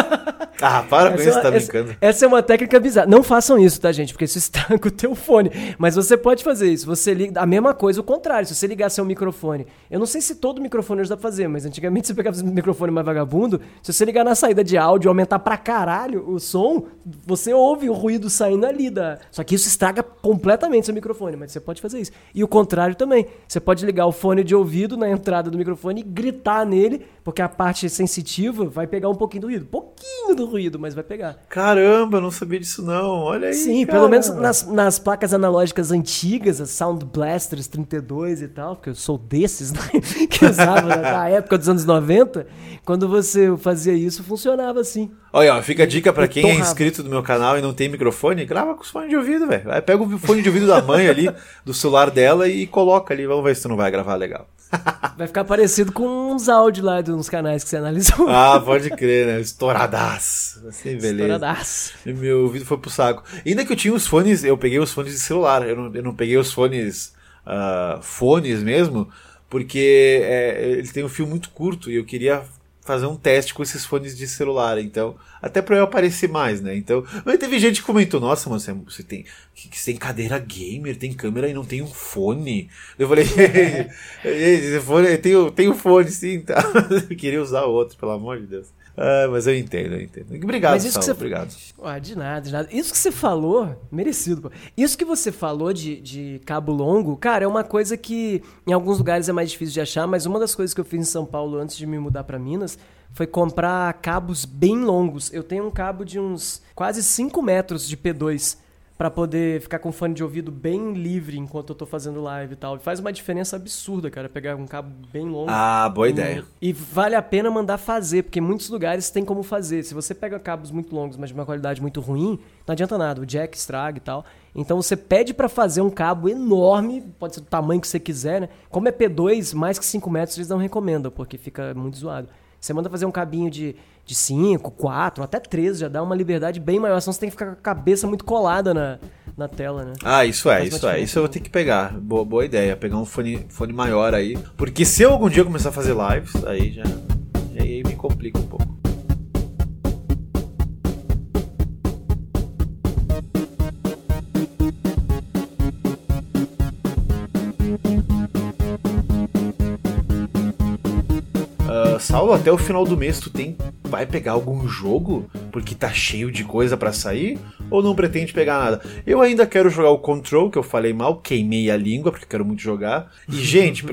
ah, para com isso, é tá brincando. Essa, essa é uma técnica bizarra. Não façam isso, tá, gente? Porque isso estraga o teu fone. Mas você pode fazer Você liga. A mesma coisa, o contrário. Se você ligar seu microfone. Eu não sei se todo microfone dá pra fazer, mas antigamente você pegava esse microfone mais vagabundo. Se você ligar na saída de áudio e aumentar pra caralho o som, você ouve o ruído saindo ali. Da... Só que isso estraga completamente seu microfone, mas você pode fazer isso. E o contrário também. Você pode ligar o fone de ouvido na entrada do microfone e gritar nele, porque a parte sensitiva vai pegar um pouquinho do ruído. Pouquinho do ruído, mas vai pegar. Caramba, não sabia disso não. Olha aí. Sim, cara. pelo menos nas, nas placas analógicas antigas, as Sound Blasters 32 e tal, porque eu sou desses, né? que usava na época dos anos 90, quando você fazia isso, funcionava assim. Olha, ó, fica a dica para quem é inscrito no meu canal e não tem microfone, grava com os fones de ouvido, velho. Pega o fone de ouvido da mãe ali, do celular dela e coloca ali, vamos ver se tu não vai gravar legal. Vai ficar parecido com uns áudios lá de uns canais que você analisou. Ah, pode crer, né? Estouradaço. Assim, beleza. Estouradaço. E meu ouvido foi pro saco. Ainda que eu tinha os fones, eu peguei os fones de celular. Eu não, eu não peguei os fones. Uh, fones mesmo, porque é, ele tem um fio muito curto e eu queria fazer um teste com esses fones de celular, então, até para eu aparecer mais, né? Então, mas teve gente que comentou: "Nossa, mano, você, você tem que, que tem cadeira gamer, tem câmera e não tem um fone". Eu falei: "Esse fone, tem tem um fone sim, tá? eu queria usar outro, pelo amor de Deus". Ah, mas eu entendo, eu entendo. Obrigado, mas isso Saulo, que você... obrigado. Ah, de nada, de nada. Isso que você falou, merecido, pô. Isso que você falou de, de cabo longo, cara, é uma coisa que em alguns lugares é mais difícil de achar, mas uma das coisas que eu fiz em São Paulo antes de me mudar para Minas foi comprar cabos bem longos. Eu tenho um cabo de uns quase 5 metros de P2 para poder ficar com fone de ouvido bem livre enquanto eu tô fazendo live e tal. E faz uma diferença absurda, cara, pegar um cabo bem longo. Ah, boa ideia. E vale a pena mandar fazer, porque muitos lugares tem como fazer. Se você pega cabos muito longos, mas de uma qualidade muito ruim, não adianta nada, o jack estraga e tal. Então você pede para fazer um cabo enorme, pode ser do tamanho que você quiser, né? Como é P2, mais que 5 metros eles não recomendam, porque fica muito zoado. Você manda fazer um cabinho de de 5, 4, até 3, já dá uma liberdade bem maior, senão você tem que ficar com a cabeça muito colada na, na tela, né? Ah, isso é, isso é. Isso eu vou ter que pegar. Boa, boa ideia, pegar um fone, fone maior aí. Porque se eu algum dia começar a fazer lives, aí já. Aí me complica um pouco. Saulo, até o final do mês tu tem vai pegar algum jogo porque tá cheio de coisa para sair ou não pretende pegar nada? Eu ainda quero jogar o Control, que eu falei mal, queimei a língua porque quero muito jogar. E gente,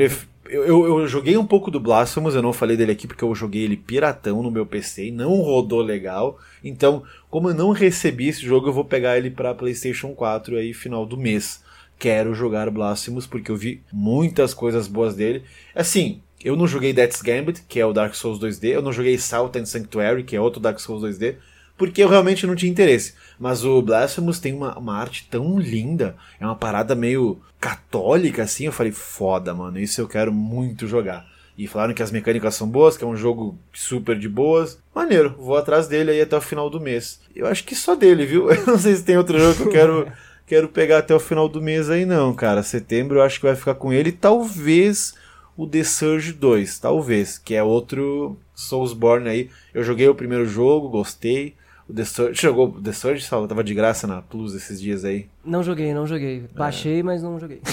eu, eu, eu, joguei um pouco do Blasphemous, eu não falei dele aqui porque eu joguei ele piratão no meu PC e não rodou legal. Então, como eu não recebi esse jogo, eu vou pegar ele para PlayStation 4 aí final do mês quero jogar Blasphemous porque eu vi muitas coisas boas dele. Assim, eu não joguei Death's Gambit, que é o Dark Souls 2D, eu não joguei Salt and Sanctuary, que é outro Dark Souls 2D, porque eu realmente não tinha interesse. Mas o Blasphemous tem uma, uma arte tão linda, é uma parada meio católica assim, eu falei, foda, mano, isso eu quero muito jogar. E falaram que as mecânicas são boas, que é um jogo super de boas. Maneiro, vou atrás dele aí até o final do mês. Eu acho que só dele, viu? Eu não sei se tem outro jogo que eu quero, quero pegar até o final do mês aí, não, cara. Setembro eu acho que vai ficar com ele. Talvez o The Surge 2, talvez, que é outro Soulsborne aí. Eu joguei o primeiro jogo, gostei. O The Surge, jogou The Surge, tava de graça na Plus esses dias aí. Não joguei, não joguei. Baixei, mas não joguei.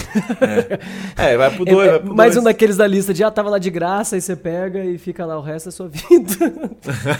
É, é vai pro É, 2, é vai pro mais dois. um daqueles da lista de, ah, tava lá de graça, aí você pega e fica lá o resto da sua vida.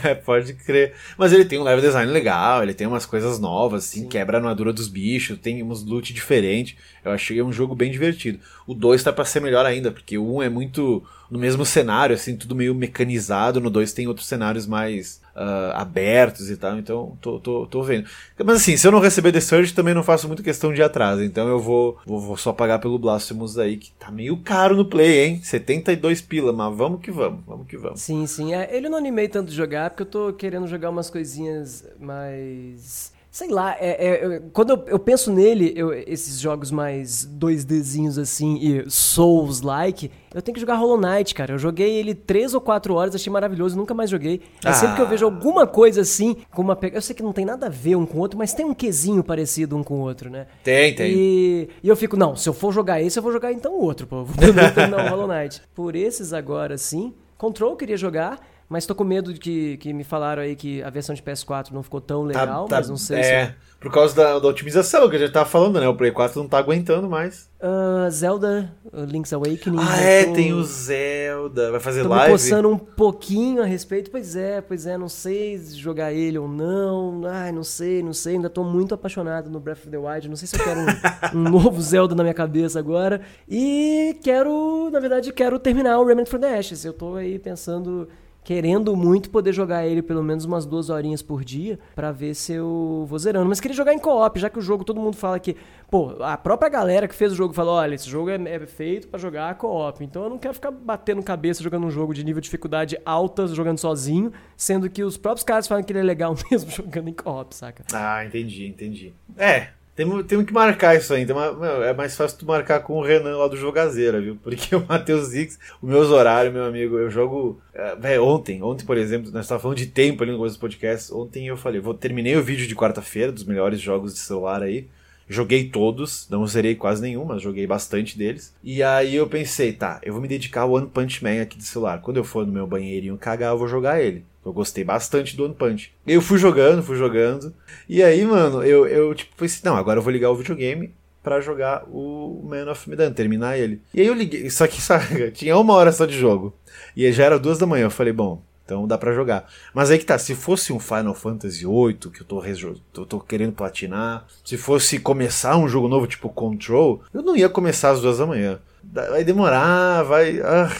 É, Pode crer. Mas ele tem um level design legal, ele tem umas coisas novas, assim, quebra a armadura dos bichos, tem uns loot diferentes. Eu achei um jogo bem divertido. O 2 tá pra ser melhor ainda, porque o 1 um é muito no mesmo cenário, assim, tudo meio mecanizado. No 2 tem outros cenários mais ah, abertos e tal, então tô, tô, tô vendo. Mas assim, se eu não receber The Surge, também não faço muito questão de atrás. Então eu vou, vou, vou só pagar pelo Blasphemous aí, que tá meio caro no Play, hein? 72 pila, mas vamos que vamos, vamos que vamos. Sim, sim. É, ele não animei tanto de jogar, porque eu tô querendo jogar umas coisinhas mais. Sei lá, é, é, quando eu, eu penso nele, eu- esses jogos mais 2Dzinhos assim e Souls-like, eu tenho que jogar Hollow Knight, cara. Eu joguei ele três ou quatro horas, achei maravilhoso, nunca mais joguei. Mas sempre que eu Ah. vejo alguma coisa assim, com uma Eu sei que não tem nada a ver um com o outro, mas tem um quesinho parecido um com o outro, né? Tem, tem. E, e eu fico, não, se eu for jogar esse, eu vou jogar então o outro, pô. Vou terminar o Hollow Knight. Por esses agora, sim. Control eu queria jogar, mas tô com medo de que, que me falaram aí que a versão de PS4 não ficou tão Tá- legal, tá- mas não sei é, se... por causa da, da otimização que a gente tava falando, né? O Play 4 não tá aguentando mais. Ah, Zelda, uh, Link's Awakening... Ah, eu é, tô- tem o Zelda. Vai fazer Tô live? coçando um pouquinho a respeito. Pois é, pois é, não sei se jogar ele ou não. Ai, não sei, não sei. Ainda tô muito apaixonado no Breath of the Wild. Não sei se eu quero um, um novo Zelda na minha cabeça agora. E quero, na verdade, quero terminar o Remnant from the Ashes. Eu tô aí pensando, querendo muito poder jogar ele pelo menos umas duas horinhas por dia pra ver se eu vou zerando. Mas queria jogar em co-op, já que o jogo todo mundo fala que, pô, a própria galera que fez o jogo falou, olha, esse jogo é, é feito pra jogar co-op. Então eu não quero ficar batendo cabeça jogando um jogo de nível de dificuldade alta, jogando sozinho, sendo que os próprios caras falam que ele é legal mesmo jogando em co-op, saca? Ah, entendi, entendi. É, temos, temos que marcar isso ainda. Meu, é mais fácil tu marcar com o Renan lá do Jogazeira, viu? Porque o Matheus Zix, os meus horários, meu amigo, eu jogo. é, ontem, ontem, por exemplo, nós estávamos falando de tempo ali no começo do podcast. Ontem eu falei, vou terminei o vídeo de quarta-feira dos melhores jogos de celular aí. Joguei todos, não zerei quase nenhum, mas joguei bastante deles. E aí eu pensei, tá, eu vou me dedicar ao One Punch Man aqui de celular. Quando eu for no meu banheirinho cagar, eu vou jogar ele. Eu gostei bastante do One Punch. Eu fui jogando, fui jogando. E aí, mano, eu, eu tipo, pensei, não, agora eu vou ligar o videogame pra jogar o Man of Medan, terminar ele. E aí eu liguei, só que sabe, tinha uma hora só de jogo. E já era duas da manhã, eu falei, bom, então dá pra jogar. Mas aí que tá, se fosse um Final Fantasy VIII, que eu tô, eu tô querendo platinar, se fosse começar um jogo novo tipo Control, eu não ia começar às duas da manhã. Vai demorar, vai... ah.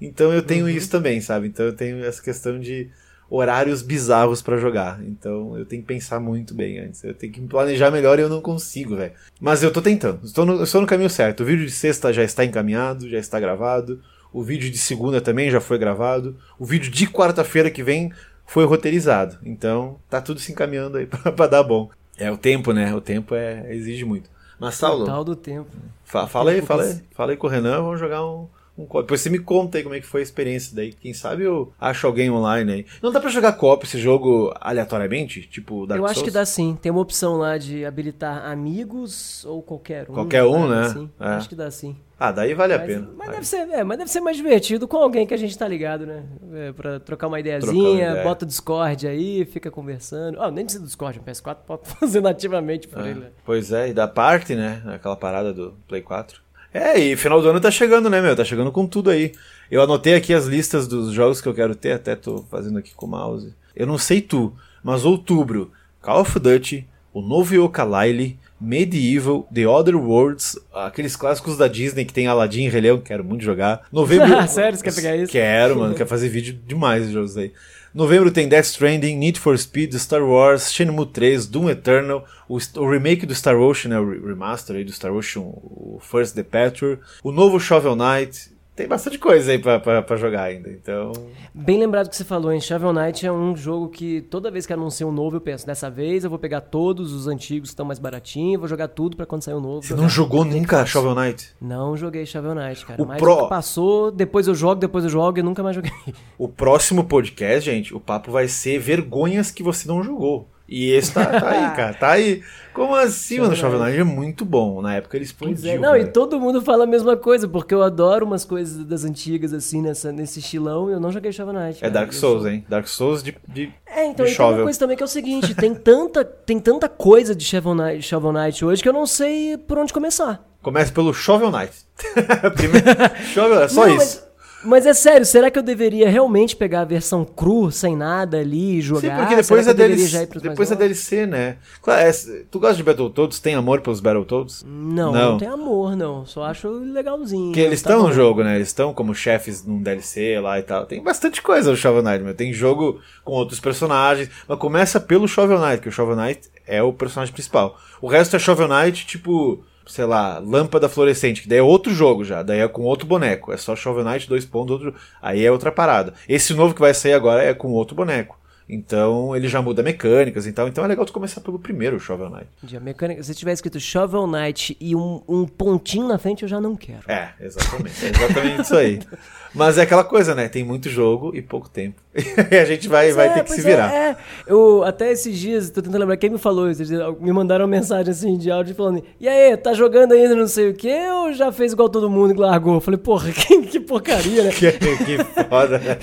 Então eu tenho isso também, sabe? Então eu tenho essa questão de horários bizarros pra jogar. Então eu tenho que pensar muito bem antes. Eu tenho que me planejar melhor e eu não consigo, velho. Mas eu tô tentando. Estou no, estou no caminho certo. O vídeo de sexta já está encaminhado, já está gravado. O vídeo de segunda também já foi gravado. O vídeo de quarta-feira que vem foi roteirizado. Então tá tudo se encaminhando aí pra, pra dar bom. É o tempo, né? O tempo é, exige muito. Mas Saulo, Tal do tempo. fa- fala aí, tempo fala que aí. Fala aí com o Renan, vamos jogar um. Um co- Depois você me conta aí como é que foi a experiência daí. Quem sabe eu acho alguém online aí. Não dá pra jogar co-op esse jogo aleatoriamente? Tipo Dark eu acho Souls? que dá sim. Tem uma opção lá de habilitar amigos ou qualquer um. Qualquer um, né? assim. É. Acho que dá sim. Ah, daí vale a Mas, pena. mas deve ser, é, mas deve ser mais divertido com alguém que a gente tá ligado, né? É, pra trocar uma ideiazinha, ideia. bota o Discord aí, fica conversando. Ah, nem precisa do Discord, o PS4 pode fazer nativamente por Ah, ele. né? Pois é, e da parte, né? Aquela parada do Play 4. É, e final do ano tá chegando, né, meu? Tá chegando com tudo aí. Eu anotei aqui as listas dos jogos que eu quero ter, até tô fazendo aqui com o mouse. Eu não sei tu, mas outubro, Call of Duty, o novo Yooka-Laylee, Medieval, The Other Worlds, aqueles clássicos da Disney que tem Aladdin e Rei Leão, quero muito jogar. Novembro... Sério, você quer pegar isso? Quero, mano, quero fazer vídeo demais de jogos aí. Novembro tem Death Stranding, Need for Speed, Star Wars, Shenmue 3, Doom Eternal, o, o remake do Star Ocean, né, o re- remaster aí do Star Ocean, o First Departure, o novo Shovel Knight. Tem bastante coisa aí pra, pra, pra jogar ainda, então... Bem lembrado que você falou, hein? Shovel Knight é um jogo que toda vez que anuncia um novo eu penso, dessa vez eu vou pegar todos os antigos que estão mais baratinhos, vou jogar tudo pra quando sair um novo. Você não jogou nunca Shovel Knight? Não joguei Shovel Knight, cara. O Mas Pro- o que passou, depois eu jogo, depois eu jogo e nunca mais joguei. O próximo podcast, gente, o papo vai ser vergonhas que você não jogou. E esse tá, tá aí, cara, tá aí. Como assim, mano? Shovel Knight é muito bom. Na época ele explodiu. Pois é. Não, e velho. todo mundo fala a mesma coisa, porque eu adoro umas coisas das antigas, assim, nessa, nesse estilão, e eu não joguei Shovel Knight. É cara. Dark Eu Souls, sou- hein? Dark Souls de, de É, então de e tem uma coisa também que é o seguinte, tem tanta, tem tanta coisa de Shovel Knight, Shovel Knight hoje que eu não sei por onde começar. Começa pelo Shovel Knight. Primeiro, Shovel, é só Não, isso. Mas, mas é sério, será que eu deveria realmente pegar a versão cru, sem nada ali jogar? Sim, porque depois é deveria já ir DLC, depois é? DLC, né? É- tu gosta de Battletoads? Tem amor pelos Battletoads? Não, Não. não, tem amor, não. Só acho legalzinho. Porque eles tá estão bom. no jogo, né? Eles estão como chefes num DLC lá e tal. Tem bastante coisa no Shovel Knight, meu. Tem jogo com outros personagens. Mas começa pelo Shovel Knight, que o Shovel Knight é o personagem principal. O resto é Shovel Knight, tipo, sei lá, Lâmpada Fluorescente, que daí é outro jogo já. Daí é com outro boneco. É só Shovel Knight, dois pontos, outro. Aí é outra parada. Esse novo que vai sair agora é com outro boneco. Então ele já muda mecânicas e tal. Então é legal tu começar pelo primeiro Shovel Knight. De mecânica, se tiver escrito Shovel Knight e um, um pontinho na frente, eu já não quero. É, exatamente. É exatamente isso aí. Mas é aquela coisa, né? Tem muito jogo e pouco tempo. e a gente vai, Pois vai é, ter que se pois virar. É, é. Eu, até esses dias, tô tentando lembrar quem me falou isso. Me mandaram uma mensagem assim de áudio falando: E aí, tá jogando ainda não sei o que ou já fez igual todo mundo e largou? Eu falei, porra, que, que porcaria, né? Que, que foda, né?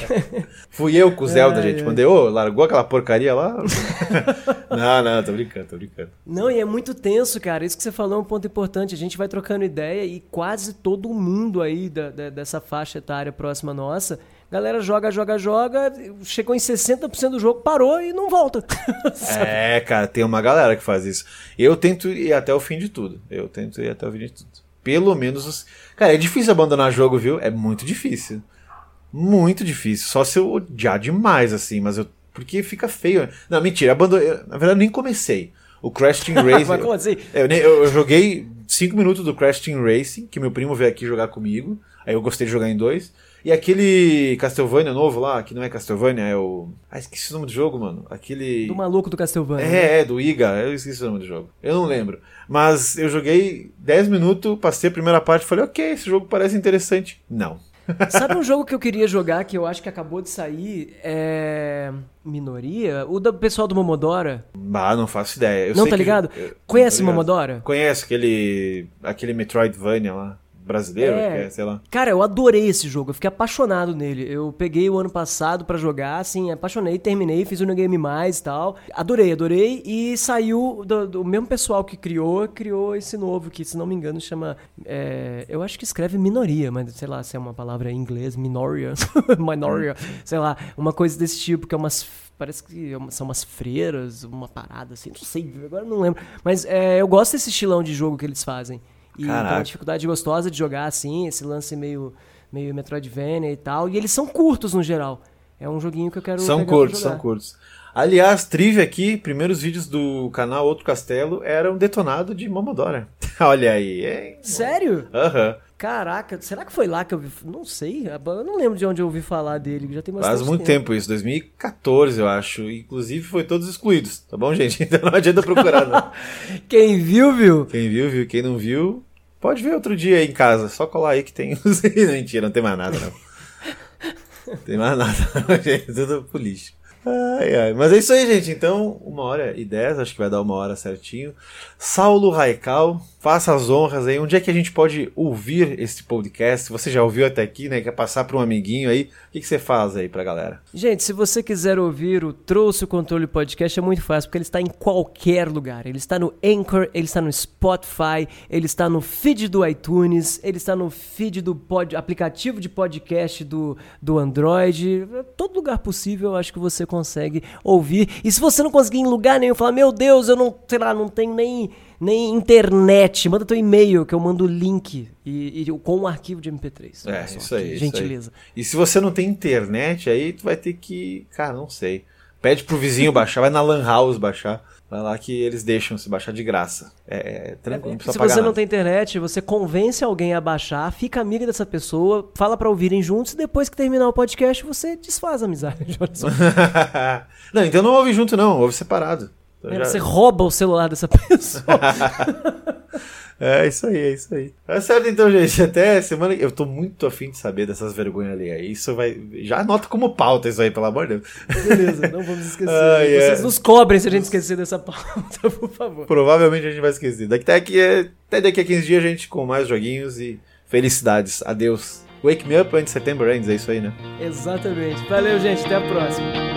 Fui eu com o Zelda, Ai, gente. Mandei, ô, largou aquela porcaria lá? não, não, tô brincando, tô brincando. Não, e é muito tenso, cara. Isso que você falou é um ponto importante. A gente vai trocando ideia e quase todo mundo aí da, da- dessa faixa etária próxima nossa, galera joga, joga, joga, chegou em 60% do jogo, parou e não volta. É, cara, tem uma galera que faz isso. Eu tento ir até o fim de tudo. Eu tento ir até o fim de tudo. Pelo menos os. Cara, é difícil abandonar jogo, viu? É muito difícil. Muito difícil. Só se eu odiar demais, assim, mas eu. Porque fica feio. Não, mentira, abandonei. Na verdade, eu nem comecei. O Crash Team Racing. Mas como assim? Eu, eu- eu joguei 5 minutos do Crash Team Racing, que meu primo veio aqui jogar comigo. Aí eu gostei de jogar em dois. E aquele Castlevania novo lá, que não é Castlevania, é o. Ah, esqueci o nome do jogo, mano. Aquele. Do maluco do Castlevania. né? É, é, do Iga, eu esqueci o nome do jogo. Eu não lembro. Mas eu joguei 10 minutos, passei a primeira parte e falei, ok, esse jogo parece interessante. Não. Sabe um jogo que eu queria jogar, que eu acho que acabou de sair? É. Minoria? O do pessoal do Momodora. Bah, não faço ideia. Eu não tá que- ligado? eu- Conhece ligado. Momodora? Conheço aquele. aquele Metroidvania lá. Brasileiro, É. é, sei lá. Cara, eu adorei esse jogo, eu fiquei apaixonado nele. Eu peguei o ano passado pra jogar, assim, apaixonei, terminei, fiz o New Game Mais e tal. Adorei, adorei. E saiu do, do mesmo pessoal que criou, criou esse novo, que se não me engano chama. é, eu acho que escreve minoria, mas sei lá se é uma palavra em inglês, minoria. minoria, sei lá, uma coisa desse tipo, que é umas. Parece que é são umas freiras, uma parada assim, não sei, agora não lembro. Mas é, eu gosto desse estilão de jogo que eles fazem. E então, Caraca. uma dificuldade gostosa de jogar assim, esse lance meio, meio Metroidvania e tal. E eles são curtos no geral. É um joguinho que eu quero São curtos, são curtos. Aliás, trivia aqui, primeiros vídeos do canal Outro Castelo eram detonado de Momodora. Olha aí, hein? Sério? Aham. Caraca, será que foi lá que eu vi? Não sei, eu não lembro de onde eu ouvi falar dele, já tem Faz muito tempo isso, 2014 eu acho. Inclusive foi todos excluídos, tá bom, gente? Então não adianta procurar, não. Quem viu, viu? Quem viu, viu. Quem não viu, pode ver outro dia aí em casa. Só colar aí que tem os. Mentira, não tem mais nada, não. tem mais nada, não, gente. Tudo pro lixo. Ai, ai. Mas é isso aí, gente. Então, uma hora e dez, acho que vai dar uma hora certinho. Saulo Raical, faça as honras aí. Onde é que a gente pode ouvir esse podcast? Você já ouviu até aqui, né? Quer passar para um amiguinho aí, o que, que você faz aí pra galera? Gente, se você quiser ouvir o Trouxe o Controle Podcast, é muito fácil, porque ele está em qualquer lugar. Ele está no Anchor, ele está no Spotify, ele está no feed do iTunes, ele está no feed do pod, aplicativo de podcast do, do Android. Todo lugar possível, eu acho que você consegue ouvir. E se você não conseguir em lugar nenhum, falar, meu Deus, eu não, sei lá, não tenho nem, nem internet, manda teu e-mail que eu mando o link e, e com um arquivo de MP3. É, só, isso aí. que isso aí. Gentileza. E se você não tem internet, aí tu vai ter que. Cara, não sei. Pede pro vizinho baixar, vai na Lan House baixar. Vai lá que eles deixam se baixar de graça. É, é tranquilo, não Se você não nada. tem internet, você convence alguém a baixar, fica amiga dessa pessoa, fala pra ouvirem juntos e depois que terminar o podcast você desfaz a amizade. Não, então não ouve junto, não, ouve separado. Então já- Você rouba o celular dessa pessoa. É isso aí, é isso aí. É certo então, gente. Até semana que. Eu tô muito afim de saber dessas vergonhas ali. Isso vai. Já anota como pauta isso aí, pelo amor de Deus. Beleza, não vamos esquecer. Ah, Vocês yeah. nos cobrem se a gente esquecer dessa pauta, por favor. Provavelmente a gente vai esquecer. Daqui até, aqui, até daqui a 15 dias a gente com mais joguinhos e felicidades. Adeus. Wake me up antes de setembro ends, é isso aí, né? Exatamente. Valeu, gente. Até a próxima.